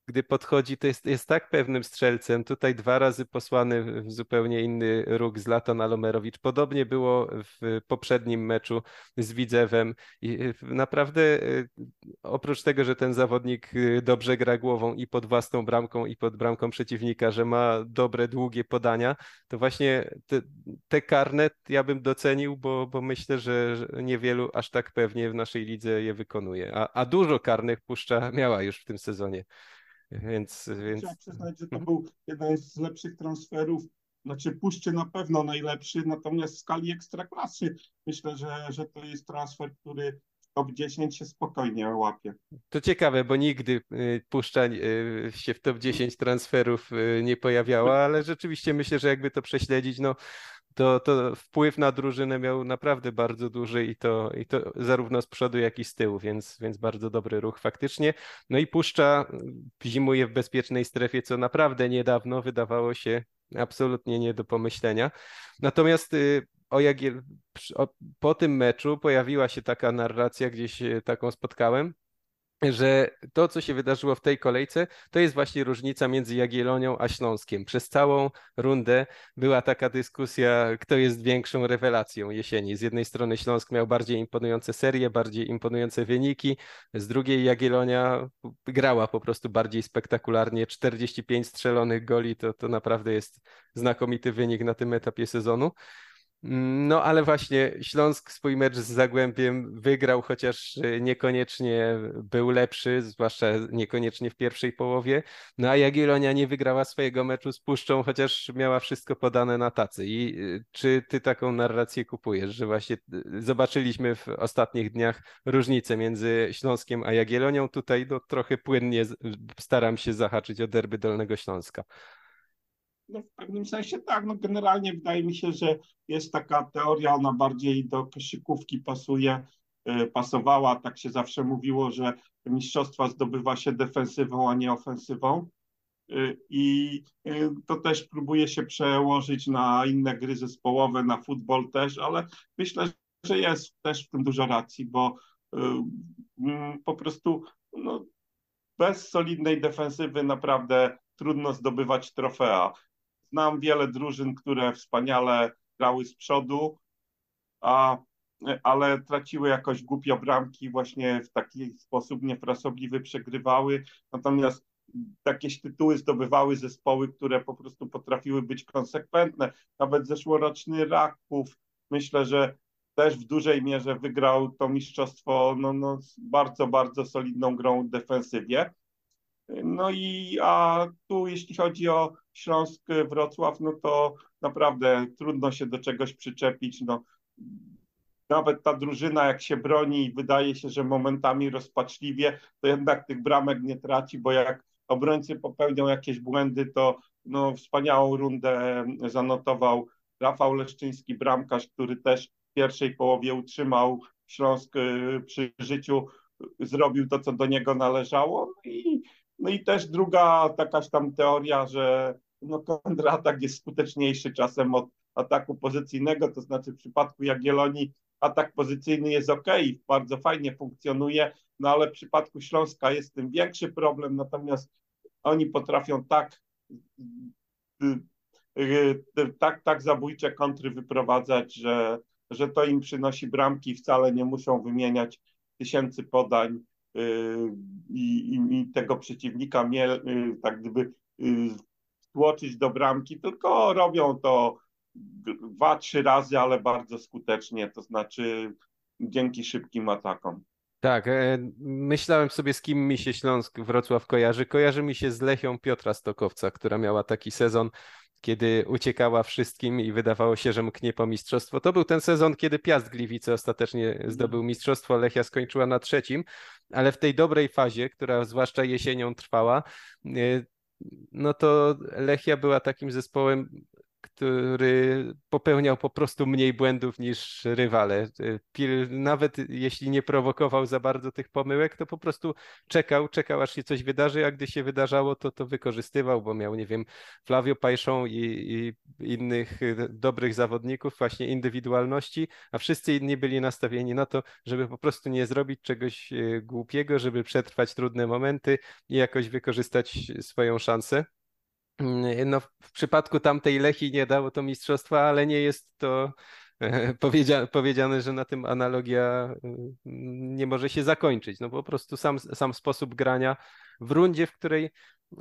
gdy podchodzi, to jest, jest tak pewnym strzelcem. Tutaj dwa razy posłany w zupełnie inny róg Zlatan Alomerowicz. Podobnie było w poprzednim meczu z Widzewem i y, naprawdę y, oprócz tego, że ten zawodnik y, dobrze gra głową i pod własną bramką i pod bramką przeciwnika, że ma dobre, długie podania, to właśnie te, te karne ja bym docenił, bo, bo myślę, że niewielu aż tak pewnie w naszej lidze je wykonuje. A, a dużo karnych puszcza miała już w tym sezonie. Więc, więc... Trzeba przyznać, że to był jeden z lepszych transferów. Znaczy puszczy na pewno najlepszy, natomiast w skali ekstraklasy myślę, że, że to jest transfer, który top 10 się spokojnie łapie. To ciekawe, bo nigdy y, Puszcza y, się w top 10 transferów y, nie pojawiała, ale rzeczywiście myślę, że jakby to prześledzić, no to, to wpływ na drużynę miał naprawdę bardzo duży i to, i to zarówno z przodu, jak i z tyłu, więc, więc bardzo dobry ruch faktycznie. No i Puszcza zimuje w bezpiecznej strefie, co naprawdę niedawno wydawało się absolutnie nie do pomyślenia. Natomiast y, o Jagiel, po tym meczu pojawiła się taka narracja, gdzieś y, taką spotkałem, że to, co się wydarzyło w tej kolejce, to jest właśnie różnica między Jagiellonią a Śląskiem. Przez całą rundę była taka dyskusja, kto jest większą rewelacją jesieni. Z jednej strony Śląsk miał bardziej imponujące serie, bardziej imponujące wyniki, z drugiej Jagiellonia grała po prostu bardziej spektakularnie. 45 strzelonych goli to, to naprawdę jest znakomity wynik na tym etapie sezonu. No ale właśnie Śląsk swój mecz z Zagłębiem wygrał, chociaż e, niekoniecznie był lepszy, zwłaszcza niekoniecznie w pierwszej połowie. No a Jagiellonia nie wygrała swojego meczu z Puszczą, chociaż miała wszystko podane na tacy. I e, czy ty taką narrację kupujesz, że właśnie e, zobaczyliśmy w ostatnich dniach różnicę między Śląskiem a Jagiellonią? Tutaj no, trochę płynnie staram się zahaczyć o derby Dolnego Śląska. No, w pewnym sensie tak. No, generalnie wydaje mi się, że jest taka teoria, ona bardziej do koszykówki pasuje, y, pasowała. Tak się zawsze mówiło, że mistrzostwa zdobywa się defensywą, a nie ofensywą. Y, I y, to też próbuje się przełożyć na inne gry zespołowe, na futbol też, ale myślę, że jest też w tym dużo racji, bo mm, po prostu no, bez solidnej defensywy naprawdę trudno zdobywać trofea. Znam wiele drużyn, które wspaniale grały z przodu, a, ale traciły jakoś głupio bramki, właśnie w taki sposób niefrasobliwy przegrywały. Natomiast jakieś tytuły zdobywały zespoły, które po prostu potrafiły być konsekwentne. Nawet zeszłoroczny Raków, myślę, że też w dużej mierze wygrał to mistrzostwo no, no, z bardzo, bardzo solidną grą w defensywie. No i a tu jeśli chodzi o Śląsk Wrocław, no to naprawdę trudno się do czegoś przyczepić. No, nawet ta drużyna, jak się broni, wydaje się, że momentami rozpaczliwie, to jednak tych bramek nie traci, bo jak obrońcy popełnią jakieś błędy, to no, wspaniałą rundę zanotował Rafał Leszczyński, bramkarz, który też w pierwszej połowie utrzymał Śląsk y, przy życiu, zrobił to, co do niego należało no i no i też druga takaś tam teoria, że no kontratak jest skuteczniejszy czasem od ataku pozycyjnego, to znaczy w przypadku Jagiellonii atak pozycyjny jest ok, bardzo fajnie funkcjonuje, no ale w przypadku Śląska jest tym większy problem, natomiast oni potrafią tak y, y, tak, tak zabójcze kontry wyprowadzać, że, że to im przynosi bramki, wcale nie muszą wymieniać tysięcy podań i, i, i tego przeciwnika y, tak gdyby y, do bramki, tylko robią to dwa, trzy razy, ale bardzo skutecznie, to znaczy dzięki szybkim atakom. Tak, e, myślałem sobie, z kim mi się Śląsk Wrocław kojarzy. Kojarzy mi się z Lechią Piotra Stokowca, która miała taki sezon kiedy uciekała wszystkim i wydawało się, że mknie po mistrzostwo. To był ten sezon, kiedy Piast Gliwice ostatecznie zdobył mistrzostwo, Lechia skończyła na trzecim, ale w tej dobrej fazie, która zwłaszcza jesienią trwała, y, no to Lechia była takim zespołem, który popełniał po prostu mniej błędów niż rywale. Pil, nawet jeśli nie prowokował za bardzo tych pomyłek, to po prostu czekał, czekał aż się coś wydarzy, a gdy się wydarzało, to to wykorzystywał, bo miał, nie wiem, Flavio Pajszą i, i innych dobrych zawodników, właśnie indywidualności, a wszyscy inni byli nastawieni na to, żeby po prostu nie zrobić czegoś e, głupiego, żeby przetrwać trudne momenty i jakoś wykorzystać swoją szansę. Mm, no, w przypadku tamtej Lechi nie dało to mistrzostwa, ale nie jest to powiedzia powiedziane, że na tym analogia mm, nie może się zakończyć. No po prostu sam, sam sposób grania w rundzie, w której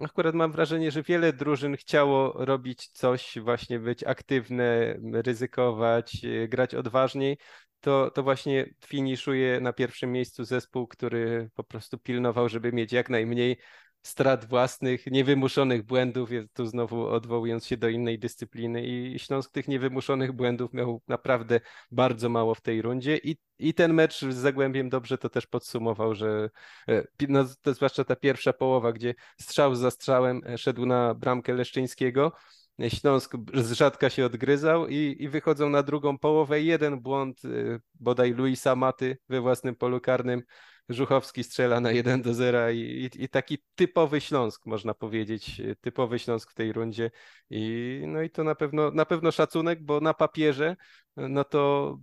akurat mam wrażenie, że wiele drużyn chciało robić coś, właśnie być aktywne, ryzykować, grać odważniej. To, to właśnie finiszuje na pierwszym miejscu zespół, który po prostu pilnował, żeby mieć jak najmniej strat własnych, niewymuszonych błędów, tu znowu odwołując się do innej dyscypliny i Śląsk tych niewymuszonych błędów miał naprawdę bardzo mało w tej rundzie. I, i ten mecz z Zagłębiem dobrze to też podsumował, że e, no, to zwłaszcza ta pierwsza połowa, gdzie strzał za strzałem e, szedł na bramkę Leszczyńskiego, Śląsk z rzadka się odgryzał i, i wychodzą na drugą połowę. Jeden błąd e, bodaj Luisa Maty we własnym polu karnym Żuchowski strzela na 1 do 0 i, i, i, taki typowy Śląsk, można powiedzieć, typowy Śląsk w tej rundzie. I, no i to na pewno, na pewno szacunek, bo na papierze no to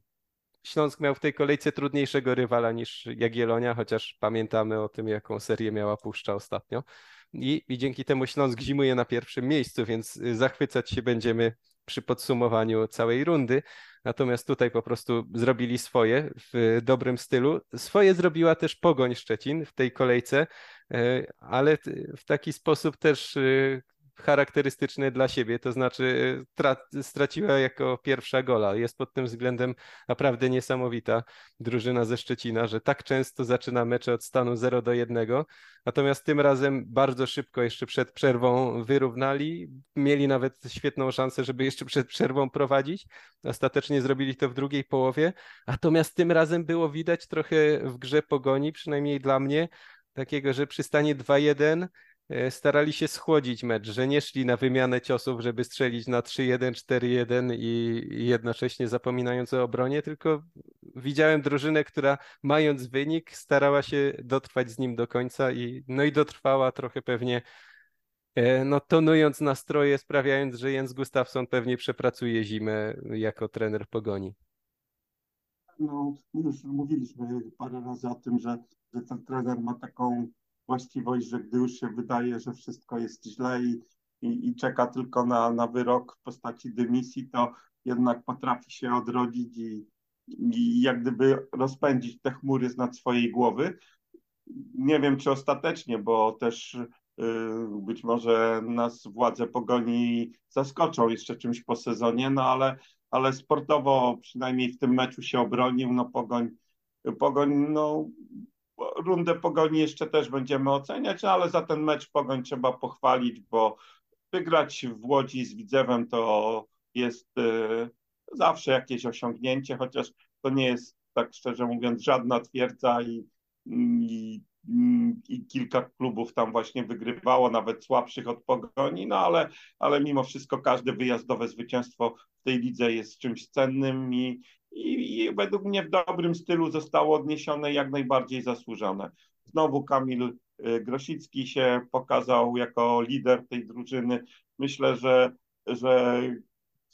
Śląsk miał w tej kolejce trudniejszego rywala niż Jagiellonia, chociaż pamiętamy o tym, jaką serię miała Puszcza ostatnio. I, I dzięki temu Śląsk zimuje na pierwszym miejscu, więc zachwycać się będziemy przy podsumowaniu całej rundy. Natomiast tutaj po prostu zrobili swoje w dobrym stylu. Swoje zrobiła też Pogoń Szczecin w tej kolejce, e, ale w taki sposób też e, charakterystyczny dla siebie, to znaczy e, straciła jako pierwsza gola. Jest pod tym względem naprawdę niesamowita drużyna ze Szczecina, że tak często zaczyna mecze od stanu 0 do 1, natomiast tym razem bardzo szybko jeszcze przed przerwą wyrównali, mieli nawet świetną szansę, żeby jeszcze przed przerwą prowadzić. Ostatecznie zrobili to w drugiej połowie, natomiast tym razem było widać trochę w grze pogoni, przynajmniej dla mnie, takiego, że przy stanie 2-1 e, starali się schłodzić mecz, że nie szli na wymianę ciosów, żeby strzelić na 3-1, 4-1 i jednocześnie zapominając o obronie, tylko widziałem drużynę, która mając wynik starała się dotrwać z nim do końca i no i dotrwała trochę pewnie e, no tonując nastroje, sprawiając, że Jens Gustafsson pewnie przepracuje zimę jako trener Pogoni. No, już mówiliśmy parę razy o tym, że, że ten trener ma taką właściwość, że gdy już się wydaje, że wszystko jest źle i, i, i czeka tylko na, na wyrok w postaci dymisji, to jednak potrafi się odrodzić i, i jak gdyby rozpędzić te chmury z nad swojej głowy. Nie wiem, czy ostatecznie, bo też y, być może nas władze pogoni zaskoczą jeszcze czymś po sezonie, no ale, ale sportowo przynajmniej w tym meczu się obronił. No Pogoń, Pogoń no, rundę Pogoni jeszcze też będziemy oceniać, ale za ten mecz Pogoń trzeba pochwalić, bo wygrać w Łodzi z Widzewem to jest y, zawsze jakieś osiągnięcie, chociaż to nie jest, tak szczerze mówiąc, żadna twierdza i, i, i kilka klubów tam właśnie wygrywało, nawet słabszych od Pogoni, no ale, ale mimo wszystko każde wyjazdowe zwycięstwo w tej lidze jest czymś cennym i, i, i według mnie w dobrym stylu zostało odniesione jak najbardziej zasłużone. Znowu Kamil y, Grosicki się pokazał jako lider tej drużyny. Myślę, że, że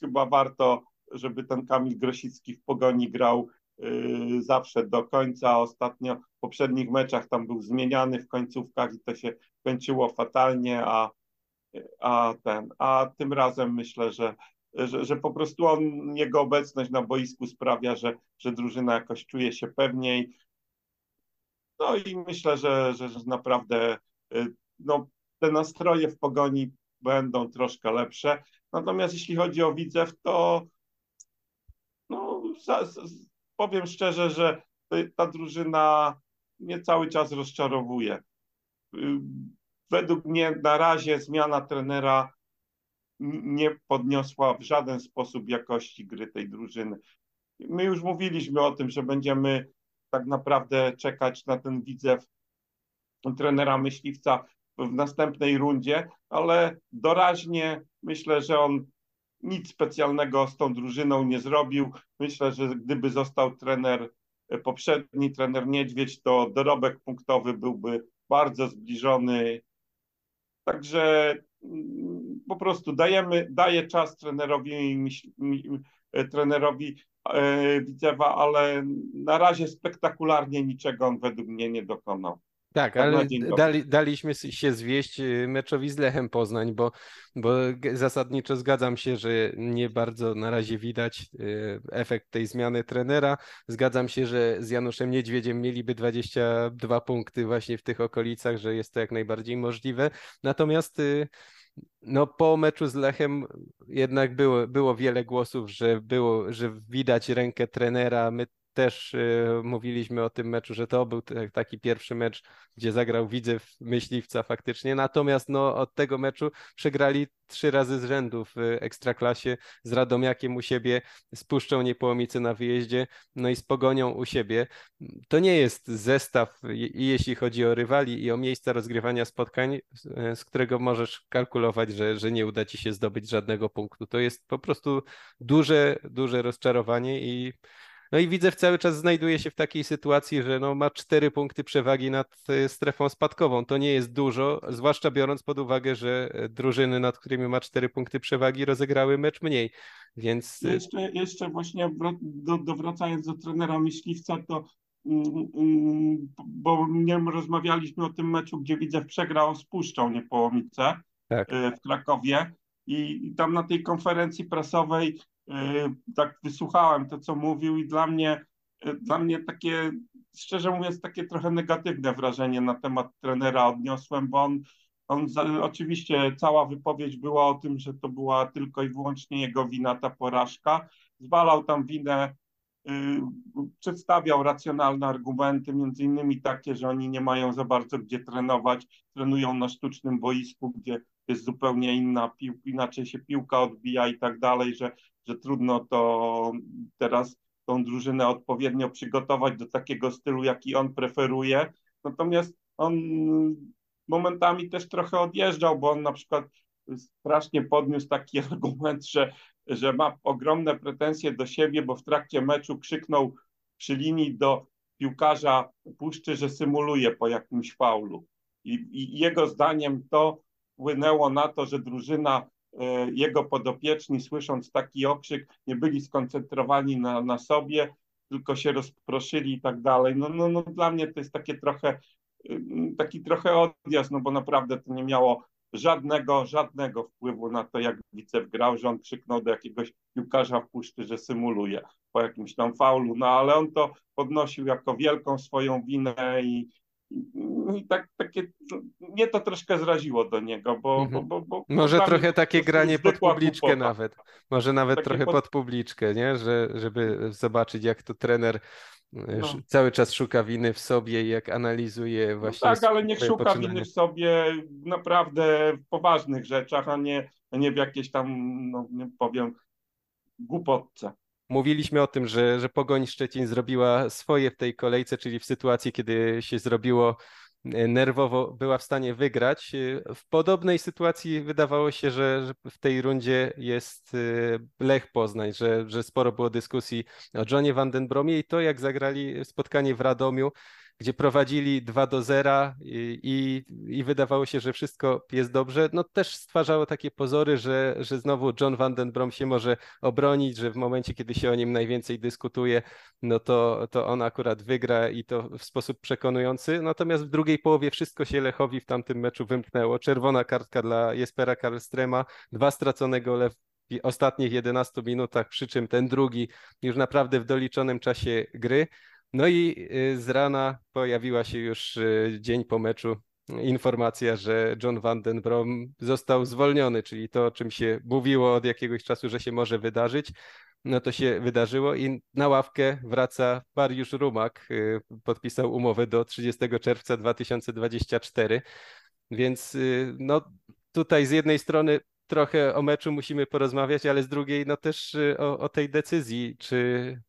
chyba warto, żeby ten Kamil Grosicki w pogoni grał yy, zawsze do końca. Ostatnio w poprzednich meczach tam był zmieniany w końcówkach i to się kończyło fatalnie, a, a ten, a tym razem myślę, że że, że po prostu on, jego obecność na boisku sprawia, że, że drużyna jakoś czuje się pewniej. No i myślę, że, że, że naprawdę y, no, te nastroje w pogoni będą troszkę lepsze. Natomiast jeśli chodzi o Widzew, to no, za, za, powiem szczerze, że ta drużyna mnie cały czas rozczarowuje. Y, według mnie na razie zmiana trenera nie podniosła w żaden sposób jakości gry tej drużyny. My już mówiliśmy o tym, że będziemy tak naprawdę czekać na ten widzew trenera myśliwca w następnej rundzie, ale doraźnie myślę, że on nic specjalnego z tą drużyną nie zrobił. Myślę, że gdyby został trener poprzedni, trener Niedźwiedź, to dorobek punktowy byłby bardzo zbliżony. Także po prostu dajemy, daje czas trenerowi, trenerowi e, Widzewa, ale na razie spektakularnie niczego on według mnie nie dokonał. Tak, ale dali, daliśmy się zwieść y, meczowi z Lechem Poznań, bo, bo zasadniczo zgadzam się, że nie bardzo na razie widać y, efekt tej zmiany trenera. Zgadzam się, że z Januszem Niedźwiedziem mieliby 22 punkty właśnie w tych okolicach, że jest to jak najbardziej możliwe. Natomiast y, no po meczu z Lechem jednak było, było wiele głosów, że było, że widać rękę trenera. My też y, mówiliśmy o tym meczu, że to był taki pierwszy mecz, gdzie zagrał Widzew Myśliwca faktycznie. Natomiast no, od tego meczu przegrali trzy razy z rzędu w Ekstraklasie z Radomiakiem u siebie, z Puszczą Niepołomicy na wyjeździe, no i z Pogonią u siebie. To nie jest zestaw, jeśli chodzi o rywali i o miejsca rozgrywania spotkań, z którego możesz kalkulować, że, że nie uda ci się zdobyć żadnego punktu. To jest po prostu duże, duże rozczarowanie i no i widzę, cały czas znajduje się w takiej sytuacji, że no ma cztery punkty przewagi nad e, strefą spadkową. To nie jest dużo, zwłaszcza biorąc pod uwagę, że e, drużyny, nad którymi ma cztery punkty przewagi, rozegrały mecz mniej. Więc... E, jeszcze, jeszcze właśnie do, do wracając do trenera myśliwca, to mm, mm, bo nie rozmawialiśmy o tym meczu, gdzie widzę przegrał z Puszczą Niepołomice tak. w Krakowie i tam na tej konferencji prasowej tak wysłuchałem to, co mówił i dla mnie, e, dla mnie takie, szczerze mówiąc, takie trochę negatywne wrażenie na temat trenera odniosłem, bo on, on oczywiście cała wypowiedź była o tym, że to była tylko i wyłącznie jego wina ta porażka. Zwalał tam winę, y, przedstawiał racjonalne argumenty, między innymi takie, że oni nie mają za bardzo gdzie trenować, trenują na sztucznym boisku, gdzie jest zupełnie inna piłka, inaczej się piłka odbija i tak dalej, że, że trudno to teraz tą drużynę odpowiednio przygotować do takiego stylu, jaki on preferuje. Natomiast on momentami też trochę odjeżdżał, bo on na przykład strasznie podniósł taki argument, że, że ma ogromne pretensje do siebie, bo w trakcie meczu krzyknął przy linii do piłkarza puszczy, że symuluje po jakimś faulu. I, I, jego zdaniem to wpłynęło na to, że drużyna, e, jego podopieczni, słysząc taki okrzyk, nie byli skoncentrowani na, na sobie, tylko się rozproszyli i tak dalej. No, no, no dla mnie to jest takie trochę, y, taki trochę odjazd, no bo naprawdę to nie miało żadnego, żadnego wpływu na to, jak Wicew grał, że on krzyknął do jakiegoś piłkarza w puszczy, że symuluje po jakimś tam faulu, no ale on to podnosił jako wielką swoją winę i tak, takie, mnie to troszkę zraziło do niego, bo... Mhm. bo, bo, bo Może trochę takie granie pod publiczkę głupota. nawet. Może nawet takie trochę pod... pod publiczkę, nie? Że, żeby zobaczyć, jak to trener no. cały czas szuka winy w sobie i jak analizuje no właśnie. No tak, ale niech szuka poczynanie. winy w sobie naprawdę w poważnych rzeczach, a nie, nie w jakieś tam, no nie powiem, głupotce. Mówiliśmy o tym, że, że Pogoń Szczecin zrobiła swoje w tej kolejce, czyli w sytuacji, kiedy się zrobiło e, nerwowo, była w stanie wygrać. E, w podobnej sytuacji wydawało się, że, że w tej rundzie jest e, Lech Poznań, że, że sporo było dyskusji o Johnie Vandenbromie i to, jak zagrali spotkanie w Radomiu, gdzie prowadzili 2 do 0 i, i, i, wydawało się, że wszystko jest dobrze, no też stwarzało takie pozory, że, że znowu John Van Den Brom się może obronić, że w momencie, kiedy się o nim najwięcej dyskutuje, no to, to on akurat wygra i to w sposób przekonujący. Natomiast w drugiej połowie wszystko się Lechowi w tamtym meczu wymknęło. Czerwona kartka dla Jespera Karlstrema, dwa stracone gole ostatnich 11 minutach, przy czym ten drugi już naprawdę w doliczonym czasie gry. No i y, z rana pojawiła się już y, dzień po meczu informacja, że John Van Den Brom został zwolniony, czyli to, o czym się mówiło od jakiegoś czasu, że się może wydarzyć, no to się wydarzyło i na ławkę wraca Mariusz Rumak, y, podpisał umowę do 30 czerwca 2024, więc no tutaj z jednej strony trochę o meczu musimy porozmawiać, ale z drugiej no też o, o tej decyzji, czy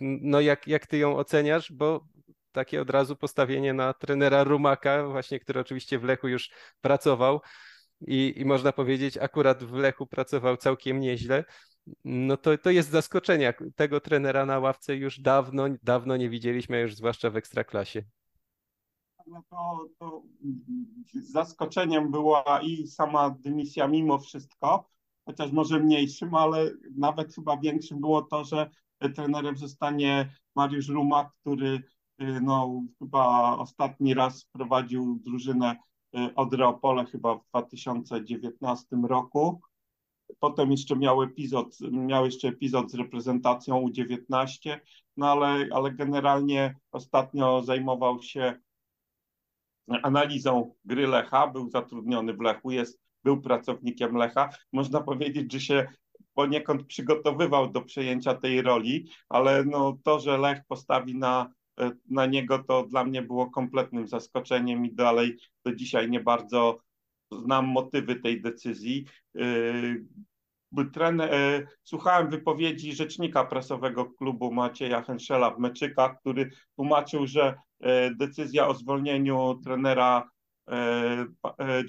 no jak, jak ty ją oceniasz, bo takie od razu postawienie na trenera Rumaka, właśnie, który oczywiście w Lechu już pracował i, i można powiedzieć akurat w Lechu pracował całkiem nieźle, no to, to jest zaskoczenie. Tego trenera na ławce już dawno, dawno nie widzieliśmy, już zwłaszcza w Ekstraklasie. No to, to zaskoczeniem była i sama dymisja mimo wszystko, chociaż może mniejszym, ale nawet chyba większym było to, że trenerem zostanie Mariusz Rumak, który y, no, chyba ostatni raz prowadził drużynę y, Odry Opole chyba w 2019 roku. Potem jeszcze miał epizod, miał jeszcze epizod z reprezentacją U19, no ale, ale generalnie ostatnio zajmował się analizą gry Lecha, był zatrudniony w Lechu, jest, był pracownikiem Lecha. Można powiedzieć, że się poniekąd przygotowywał do przejęcia tej roli, ale no to, że Lech postawi na, e, na niego, to dla mnie było kompletnym zaskoczeniem i dalej do dzisiaj nie bardzo znam motywy tej decyzji. E, trener, e, słuchałem wypowiedzi rzecznika prasowego klubu Macieja Henszela w Meczykach, który tłumaczył, że decyzja o zwolnieniu trenera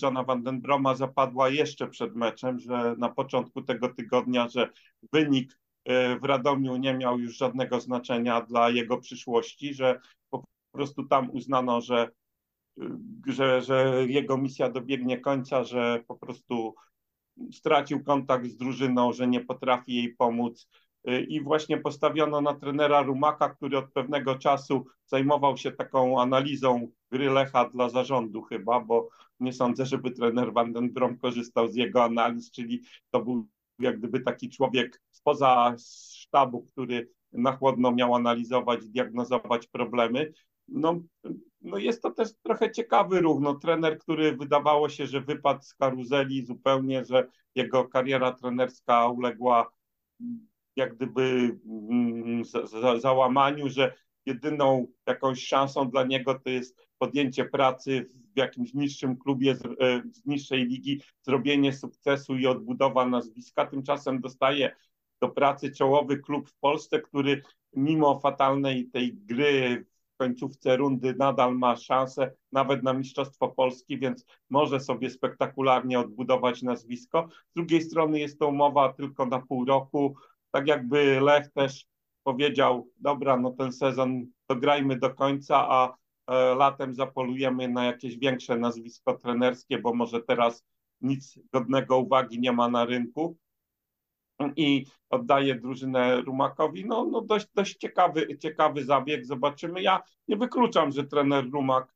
Johna Vandenbroma zapadła jeszcze przed meczem, że na początku tego tygodnia, że wynik e, w Radomiu nie miał już żadnego znaczenia dla jego przyszłości, że po prostu tam uznano, że, że, że jego misja dobiegnie końca, że po prostu stracił kontakt z drużyną, że nie potrafi jej pomóc, i właśnie postawiono na trenera Rumaka, który od pewnego czasu zajmował się taką analizą gry Lecha dla zarządu chyba, bo nie sądzę, żeby trener Van den Brom korzystał z jego analiz, czyli to był jak gdyby taki człowiek spoza sztabu, który na chłodno miał analizować, diagnozować problemy. No, no jest to też trochę ciekawy ruch. No, trener, który wydawało się, że wypadł z karuzeli zupełnie, że jego kariera trenerska uległa jak gdyby mm, za, za, załamaniu, że jedyną jakąś szansą dla niego to jest podjęcie pracy w jakimś niższym klubie z, e, z niższej ligi, zrobienie sukcesu i odbudowa nazwiska. Tymczasem dostaje do pracy czołowy klub w Polsce, który mimo fatalnej tej gry w końcówce rundy nadal ma szansę nawet na Mistrzostwo Polski, więc może sobie spektakularnie odbudować nazwisko. Z drugiej strony jest to umowa tylko na pół roku, tak jakby Lech też powiedział, dobra, no ten sezon dograjmy do końca, a e, latem zapolujemy na jakieś większe nazwisko trenerskie, bo może teraz nic godnego uwagi nie ma na rynku i oddaje drużynę Rumakowi. No, no dość, dość ciekawy, ciekawy zabieg, zobaczymy. Ja nie wykluczam, że trener Rumak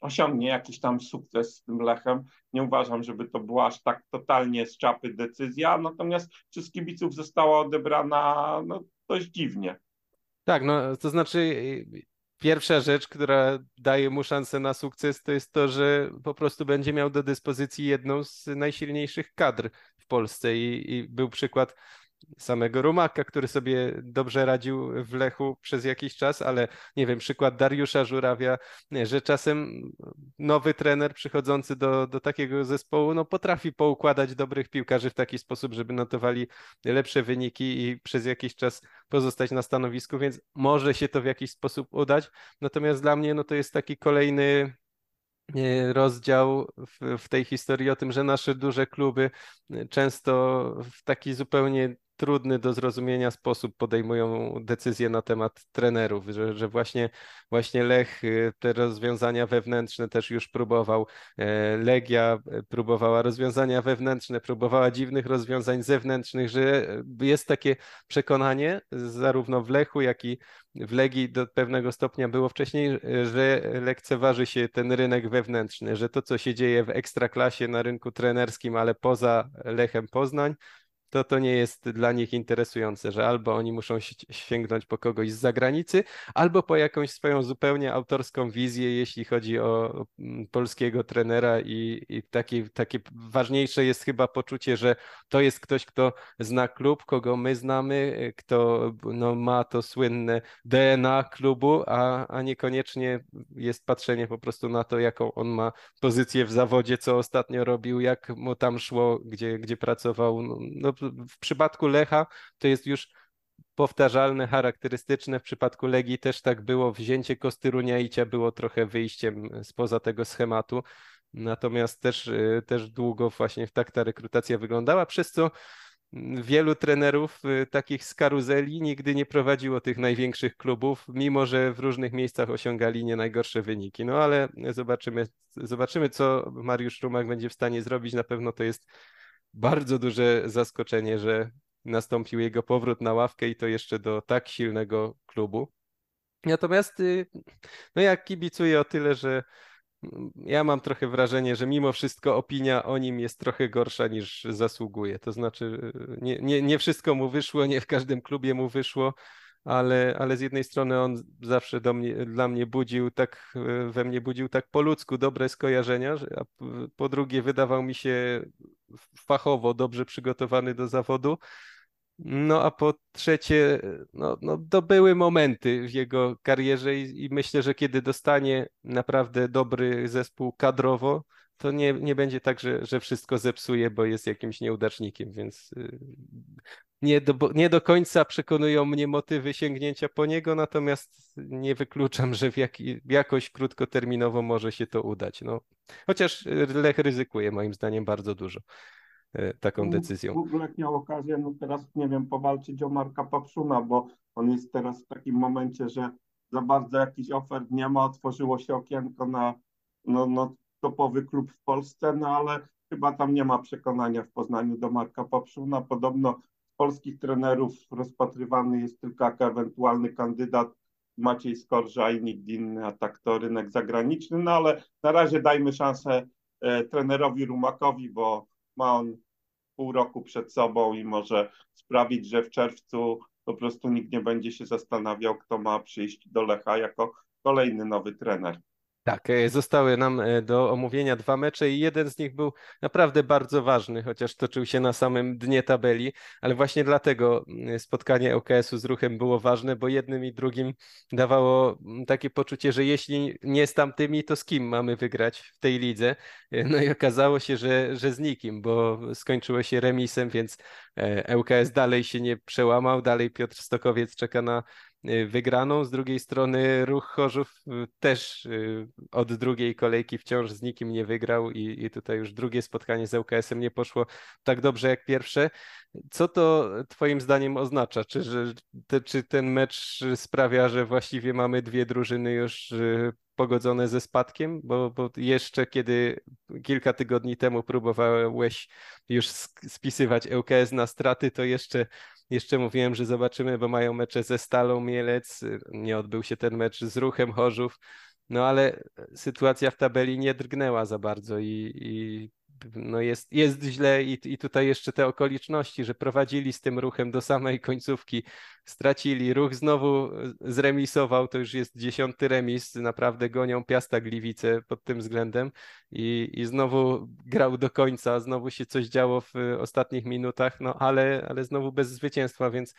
osiągnie jakiś tam sukces z tym Lechem. Nie uważam, żeby to była aż tak totalnie z czapy decyzja, natomiast przez kibiców została odebrana no, dość dziwnie. Tak, no to znaczy pierwsza rzecz, która daje mu szansę na sukces, to jest to, że po prostu będzie miał do dyspozycji jedną z najsilniejszych kadr w Polsce i, i był przykład samego Rumaka, który sobie dobrze radził w Lechu przez jakiś czas, ale nie wiem, przykład Dariusza Żurawia, że czasem nowy trener przychodzący do, do takiego zespołu no, potrafi poukładać dobrych piłkarzy w taki sposób, żeby notowali lepsze wyniki i przez jakiś czas pozostać na stanowisku, więc może się to w jakiś sposób udać. Natomiast dla mnie no, to jest taki kolejny e, rozdział w, w, tej historii o tym, że nasze duże kluby często w taki zupełnie trudny do zrozumienia sposób podejmują decyzje na temat trenerów, że, że właśnie, właśnie Lech y, te rozwiązania wewnętrzne też już próbował, e, Legia e, próbowała rozwiązania wewnętrzne, próbowała dziwnych rozwiązań zewnętrznych, że jest takie przekonanie zarówno w Lechu, jak i w Legii do pewnego stopnia było wcześniej, że lekceważy się ten rynek wewnętrzny, że to, co się dzieje w ekstraklasie na rynku trenerskim, ale poza Lechem Poznań, to to nie jest dla nich interesujące, że albo oni muszą sięgnąć po kogoś z zagranicy, albo po jakąś swoją zupełnie autorską wizję, jeśli chodzi o mm, polskiego trenera i, i takie, takie ważniejsze jest chyba poczucie, że to jest ktoś, kto zna klub, kogo my znamy, kto no, ma to słynne DNA klubu, a, a niekoniecznie jest patrzenie po prostu na to, jaką on ma pozycję w zawodzie, co ostatnio robił, jak mu tam szło, gdzie, gdzie pracował. No, no w przypadku Lecha to jest już powtarzalne, charakterystyczne. W przypadku Legii też tak było. Wzięcie Kostyruniaicia było trochę wyjściem spoza tego schematu. Natomiast też, y, też długo właśnie tak ta rekrutacja wyglądała, przez co wielu trenerów y, takich z karuzeli nigdy nie prowadziło tych największych klubów, mimo że w różnych miejscach osiągali nie najgorsze wyniki. No ale zobaczymy, zobaczymy co Mariusz Rumak będzie w stanie zrobić. Na pewno to jest bardzo duże zaskoczenie, że nastąpił jego powrót na ławkę i to jeszcze do tak silnego klubu. Natomiast y, no ja kibicuję o tyle, że mm, ja mam trochę wrażenie, że mimo wszystko opinia o nim jest trochę gorsza niż zasługuje. To znaczy, y, nie, nie, nie wszystko mu wyszło, nie w każdym klubie mu wyszło ale, ale z jednej strony on zawsze do mnie, dla mnie budził tak, e, we mnie budził tak po ludzku dobre skojarzenia, a po drugie wydawał mi się fachowo dobrze przygotowany do zawodu. No a po trzecie, no, no to były momenty w jego karierze i, i myślę, że kiedy dostanie naprawdę dobry zespół kadrowo, to nie, nie będzie tak, że, że wszystko zepsuje, bo jest jakimś nieudacznikiem, więc y, nie do, nie do końca przekonują mnie motywy sięgnięcia po niego, natomiast nie wykluczam, że w jak, jakoś krótkoterminowo może się to udać. No. Chociaż Lech ryzykuje moim zdaniem bardzo dużo y, taką decyzją. Lech miał okazję, no teraz nie wiem, powalczyć o Marka Papszuna, bo on jest teraz w takim momencie, że za bardzo jakichś ofert nie ma, otworzyło się okienko na no, no, topowy klub w Polsce, no ale chyba tam nie ma przekonania w Poznaniu do Marka Popszuna. Podobno polskich trenerów rozpatrywany jest tylko jako ewentualny kandydat Maciej Skorża i nikt inny, a tak to rynek zagraniczny, no ale na razie dajmy szansę e, trenerowi Rumakowi, bo ma on pół roku przed sobą i może sprawić, że w czerwcu po prostu nikt nie będzie się zastanawiał, kto ma przyjść do Lecha jako kolejny nowy trener. Tak, e, zostały nam e, do omówienia dwa mecze i jeden z nich był naprawdę bardzo ważny, chociaż toczył się na samym dnie tabeli, ale właśnie dlatego mm, spotkanie OKS-u z ruchem było ważne, bo jednym i drugim dawało mm, takie poczucie, że jeśli nie z tamtymi, to z kim mamy wygrać w tej lidze. E, no i okazało się, że, że z nikim, bo skończyło się remisem, więc ŁKS dalej się nie przełamał, dalej Piotr Stokowiec czeka na wygraną. Z drugiej strony ruch Chorzów y, też y, od drugiej kolejki wciąż z nikim nie wygrał i, i tutaj już drugie spotkanie z ŁKS-em nie poszło tak dobrze jak pierwsze. Co to Twoim zdaniem oznacza? Czy, że, te, czy ten mecz sprawia, że właściwie mamy dwie drużyny już pogodzone ze spadkiem? Bo, bo jeszcze kiedy kilka tygodni temu próbowałeś już spisywać ŁKS na straty, to jeszcze jeszcze mówiłem, że zobaczymy, bo mają mecze ze Stalą Mielec. Nie odbył się ten mecz z Ruchem Chorzów. No ale sytuacja w tabeli nie drgnęła za bardzo i, i no jest, jest źle i, i tutaj jeszcze te okoliczności, że prowadzili z tym ruchem do samej końcówki, stracili, ruch znowu zremisował, to już jest dziesiąty remis, naprawdę gonią Piasta Gliwice pod tym względem i, i znowu grał do końca, znowu się coś działo w ostatnich minutach, no ale, ale znowu bez zwycięstwa, więc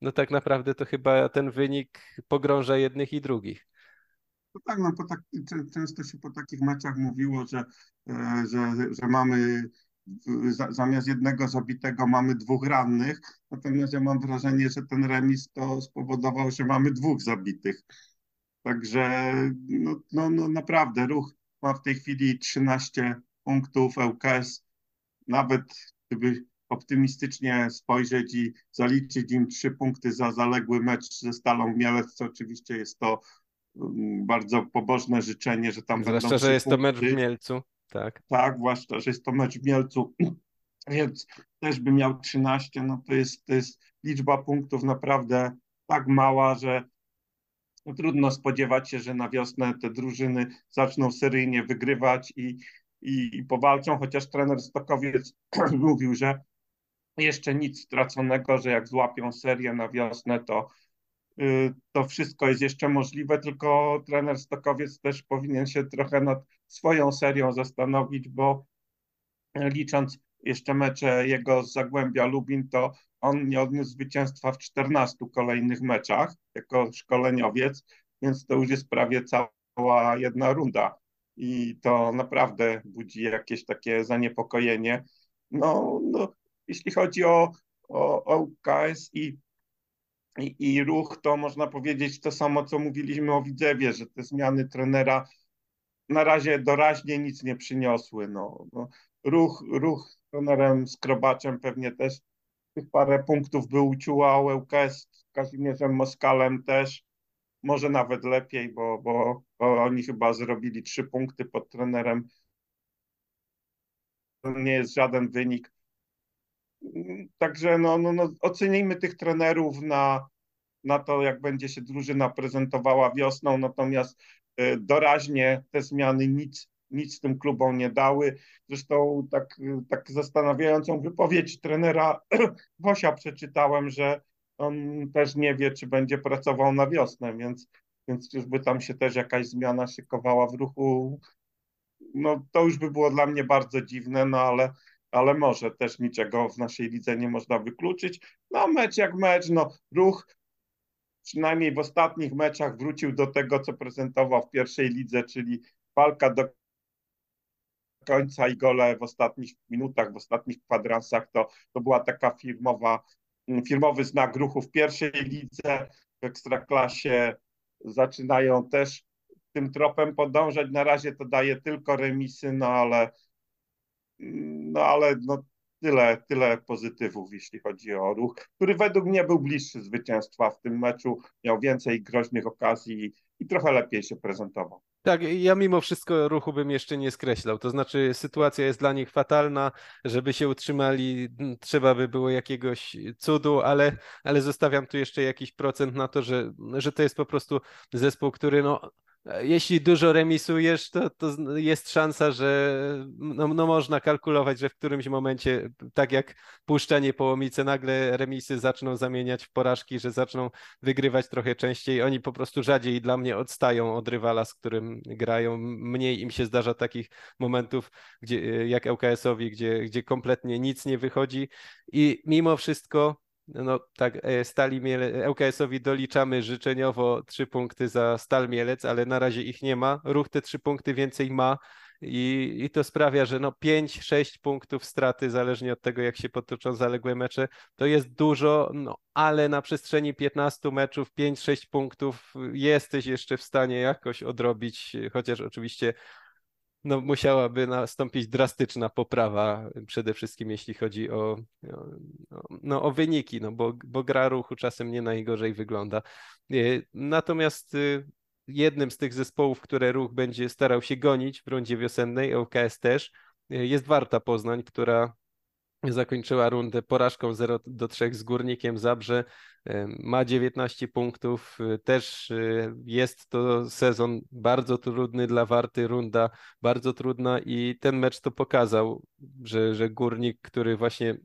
no tak naprawdę to chyba ten wynik pogrąża jednych i drugich. No tak, no po tak, często się po takich meczach mówiło, że, e, że, że mamy zamiast jednego zabitego mamy dwóch rannych, natomiast ja mam wrażenie, że ten remis to spowodował, że mamy dwóch zabitych. Także no, no, no naprawdę ruch ma w tej chwili 13 punktów, ŁKS nawet gdyby optymistycznie spojrzeć i zaliczyć im trzy punkty za zaległy mecz ze Stalą Mielec, co oczywiście jest to bardzo pobożne życzenie, że tam Zwłaszcza, że jest punkty. to mecz w Mielcu. Tak. Tak, zwłaszcza, że jest to mecz w Mielcu, więc też by miał 13, no to jest, to jest liczba punktów naprawdę tak mała, że no trudno spodziewać się, że na wiosnę te drużyny zaczną seryjnie wygrywać i, i, i powalczą, chociaż trener Stokowiec mówił, że jeszcze nic straconego, że jak złapią serię na wiosnę, to to wszystko jest jeszcze możliwe, tylko trener Stokowiec też powinien się trochę nad swoją serią zastanowić, bo licząc jeszcze mecze jego z Zagłębia Lubin, to on nie odniósł zwycięstwa w 14 kolejnych meczach jako szkoleniowiec, więc to już jest prawie cała jedna runda i to naprawdę budzi jakieś takie zaniepokojenie. No, no jeśli chodzi o, o, o UKS i i, i ruch to można powiedzieć to samo, co mówiliśmy o Widzewie, że te zmiany trenera na razie doraźnie nic nie przyniosły. No, no ruch, ruch z trenerem Skrobaczem pewnie też tych parę punktów by uciuła, ŁKS z Kazimierzem Moskalem też, może nawet lepiej, bo, bo, bo oni chyba zrobili trzy punkty pod trenerem. Nie jest żaden wynik Także no, no, no, ocenijmy tych trenerów na, na to, jak będzie się drużyna prezentowała wiosną, natomiast y, doraźnie te zmiany nic, nic tym klubom nie dały. Zresztą tak, tak zastanawiającą wypowiedź trenera Wosia przeczytałem, że on też nie wie, czy będzie pracował na wiosnę, więc, więc czyżby tam się też jakaś zmiana szykowała w ruchu. No to już by było dla mnie bardzo dziwne, no ale ale może też niczego w naszej lidze nie można wykluczyć. No mecz jak mecz, no ruch przynajmniej w ostatnich meczach wrócił do tego, co prezentował w pierwszej lidze, czyli walka do końca i gole w ostatnich minutach, w ostatnich kwadransach, to, to była taka firmowa, firmowy znak ruchu w pierwszej lidze, w Ekstraklasie zaczynają też tym tropem podążać. Na razie to daje tylko remisy, no ale no ale no, tyle, tyle pozytywów, jeśli chodzi o ruch, który według mnie był bliższy zwycięstwa w tym meczu, miał więcej groźnych okazji i trochę lepiej się prezentował. Tak, ja mimo wszystko ruchu bym jeszcze nie skreślał. To znaczy, sytuacja jest dla nich fatalna. Żeby się utrzymali, trzeba by było jakiegoś cudu, ale, ale zostawiam tu jeszcze jakiś procent na to, że, że to jest po prostu zespół, który no, jeśli dużo remisujesz, to, to jest szansa, że no, no, można kalkulować, że w którymś momencie, tak jak puszczenie połomice, nagle remisy zaczną zamieniać w porażki, że zaczną wygrywać trochę częściej. Oni po prostu rzadziej dla mnie odstają od rywala, z którym grają. Mniej im się zdarza takich momentów, gdzie, jak ŁKS-owi, gdzie, gdzie kompletnie nic nie wychodzi i mimo wszystko no tak, e, Stali Miele, ŁKS-owi doliczamy życzeniowo trzy punkty za Stal Mielec, ale na razie ich nie ma. Ruch te trzy punkty więcej ma i, i to sprawia, że no 5-6 punktów straty, zależnie od tego, jak się potoczą zaległe mecze, to jest dużo, no ale na przestrzeni 15 meczów 5-6 punktów jesteś jeszcze w stanie jakoś odrobić, chociaż oczywiście no, musiałaby nastąpić drastyczna poprawa, przede wszystkim jeśli chodzi o, no, o wyniki, no, bo, bo gra ruchu czasem nie najgorzej wygląda. E, natomiast y, jednym z tych zespołów, które ruch będzie starał się gonić w rundzie wiosennej, ŁKS też, y, jest Warta Poznań, która zakończyła rundę porażką 0 do 3 z Górnikiem Zabrze. Ma 19 punktów. Też y, jest to sezon bardzo trudny dla Warty, runda bardzo trudna i ten mecz to pokazał, że, że Górnik, który właśnie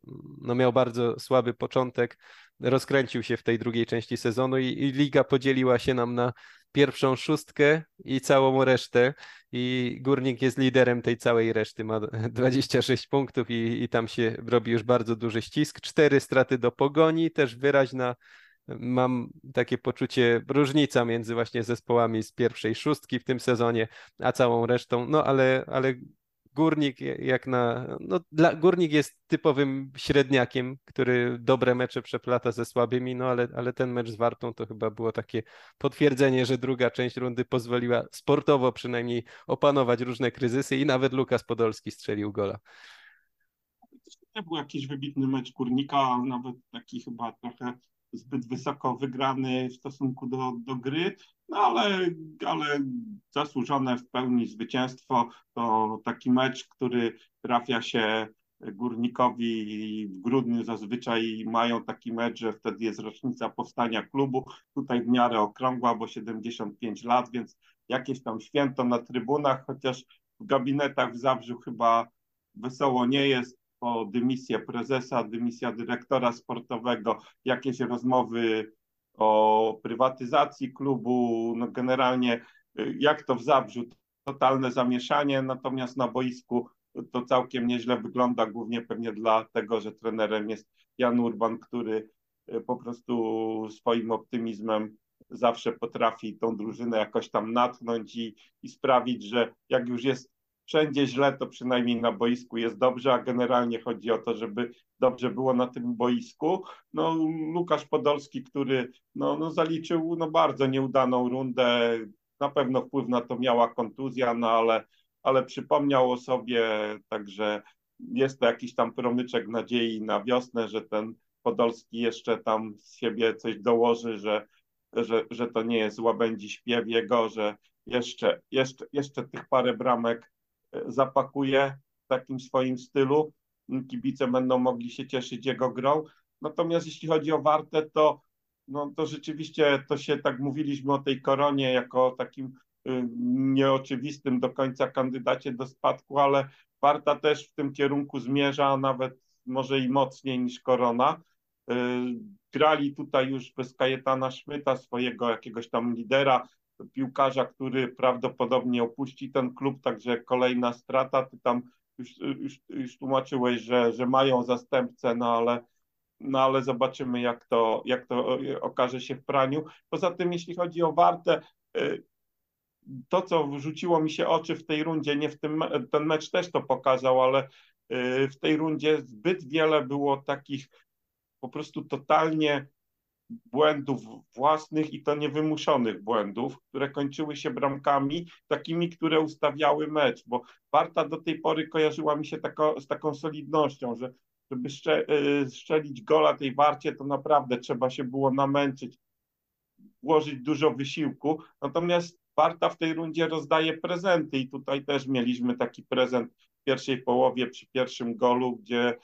no, miał bardzo słaby początek, rozkręcił się w tej drugiej części sezonu i, i liga podzieliła się nam na pierwszą szóstkę i całą resztę. I Górnik jest liderem tej całej reszty, ma 26 punktów i, i tam się robi już bardzo duży ścisk. Cztery straty do pogoni, też wyraźna mam takie poczucie różnica między właśnie zespołami z pierwszej szóstki w tym sezonie, a całą resztą. No ale, ale Górnik jak na. No, dla, Górnik jest typowym średniakiem, który dobre mecze przeplata ze słabymi, no ale, ale ten mecz z Wartą to chyba było takie potwierdzenie, że druga część rundy pozwoliła sportowo przynajmniej opanować różne kryzysy i nawet Lukas Podolski strzelił gola. To był jakiś wybitny mecz Górnika, nawet taki chyba trochę zbyt wysoko wygrany w stosunku do, do gry, no ale, ale zasłużone w pełni zwycięstwo to taki mecz, który trafia się Górnikowi w grudniu zazwyczaj mają taki mecz, że wtedy jest rocznica powstania klubu. Tutaj w miarę okrągła, bo 75 lat, więc jakieś tam święto na trybunach, chociaż w gabinetach w Zabrzu chyba wesoło nie jest po dymisję prezesa, dymisja dyrektora sportowego, jakieś rozmowy o prywatyzacji klubu, no generalnie y, jak to w Zabrzu, totalne zamieszanie, natomiast na boisku to całkiem nieźle wygląda, głównie pewnie dlatego, że trenerem jest Jan Urban, który y, po prostu swoim optymizmem zawsze potrafi tą drużynę jakoś tam natchnąć i, i sprawić, że jak już jest wszędzie źle, to przynajmniej na boisku jest dobrze, a generalnie chodzi o to, żeby dobrze było na tym boisku. No, Łukasz Podolski, który no, no, zaliczył no, bardzo nieudaną rundę, na pewno wpływ na to miała kontuzja, no ale, ale przypomniał o sobie, także jest to jakiś tam promyczek nadziei na wiosnę, że ten Podolski jeszcze tam z siebie coś dołoży, że, że, że to nie jest łabędzi śpiew jego, że jeszcze, jeszcze, jeszcze tych parę bramek zapakuje w takim swoim stylu. Kibice będą mogli się cieszyć jego grą. Natomiast jeśli chodzi o Wartę, to, no, to rzeczywiście to się tak mówiliśmy o tej koronie jako takim y, nieoczywistym do końca kandydacie do spadku, ale Warta też w tym kierunku zmierza, nawet może i mocniej niż korona. Y, grali tutaj już bez Kajetana Szmyta, swojego jakiegoś tam lidera, piłkarza, który prawdopodobnie opuści ten klub, także kolejna strata. Ty tam już, już, już tłumaczyłeś, że, że mają zastępcę, no ale, no ale zobaczymy, jak to, jak to okaże się w praniu. Poza tym, jeśli chodzi o Wartę, y, to, co wrzuciło mi się oczy w tej rundzie, nie w tym, ten mecz też to pokazał, ale y, w tej rundzie zbyt wiele było takich po prostu totalnie błędów własnych i to niewymuszonych błędów, które kończyły się bramkami, takimi, które ustawiały mecz, bo Warta do tej pory kojarzyła mi się tako, z taką solidnością, że żeby szcze, y, strzelić gola tej Warcie, to naprawdę trzeba się było namęczyć, włożyć dużo wysiłku, natomiast Warta w tej rundzie rozdaje prezenty i tutaj też mieliśmy taki prezent w pierwszej połowie przy pierwszym golu, gdzie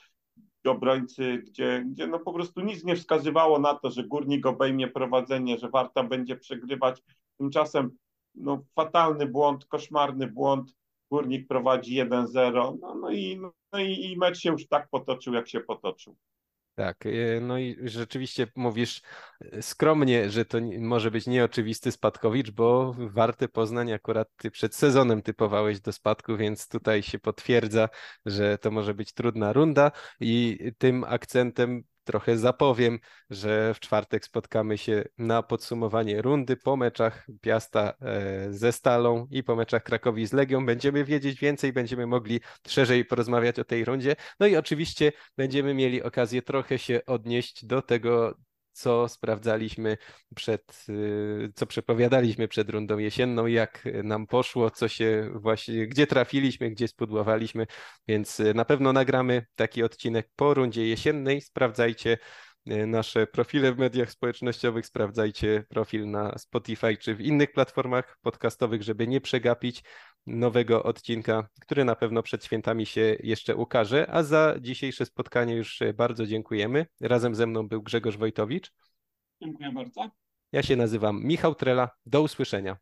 obrońcy, gdzie, gdzie no po prostu nic nie wskazywało na to, że Górnik obejmie prowadzenie, że Warta będzie przegrywać. Tymczasem no, fatalny błąd, koszmarny błąd. Górnik prowadzi 1-0. No, no, i, no i, i mecz się już tak potoczył, jak się potoczył. Tak, e, no i rzeczywiście mówisz e, skromnie, że to może być nieoczywisty spadkowicz, bo Warty Poznań akurat ty przed sezonem typowałeś do spadku, więc tutaj się potwierdza, że to może być trudna runda i tym akcentem trochę zapowiem, że w czwartek spotkamy się na podsumowanie rundy po meczach Piasta e, ze Stalą i po meczach Krakowi z Legią. Będziemy wiedzieć więcej, będziemy mogli szerzej porozmawiać o tej rundzie. No i oczywiście będziemy mieli okazję trochę się odnieść do tego, co sprawdzaliśmy przed, y, co przepowiadaliśmy przed rundą jesienną, jak nam poszło, co się właśnie, gdzie trafiliśmy, gdzie spudłowaliśmy, więc y, na pewno nagramy taki odcinek po rundzie jesiennej. Sprawdzajcie nasze profile w mediach społecznościowych, sprawdzajcie profil na Spotify czy w innych platformach podcastowych, żeby nie przegapić nowego odcinka, który na pewno przed świętami się jeszcze ukaże. A za dzisiejsze spotkanie już bardzo dziękujemy. Razem ze mną był Grzegorz Wojtowicz. Dziękuję bardzo. Ja się nazywam Michał Trela. Do usłyszenia.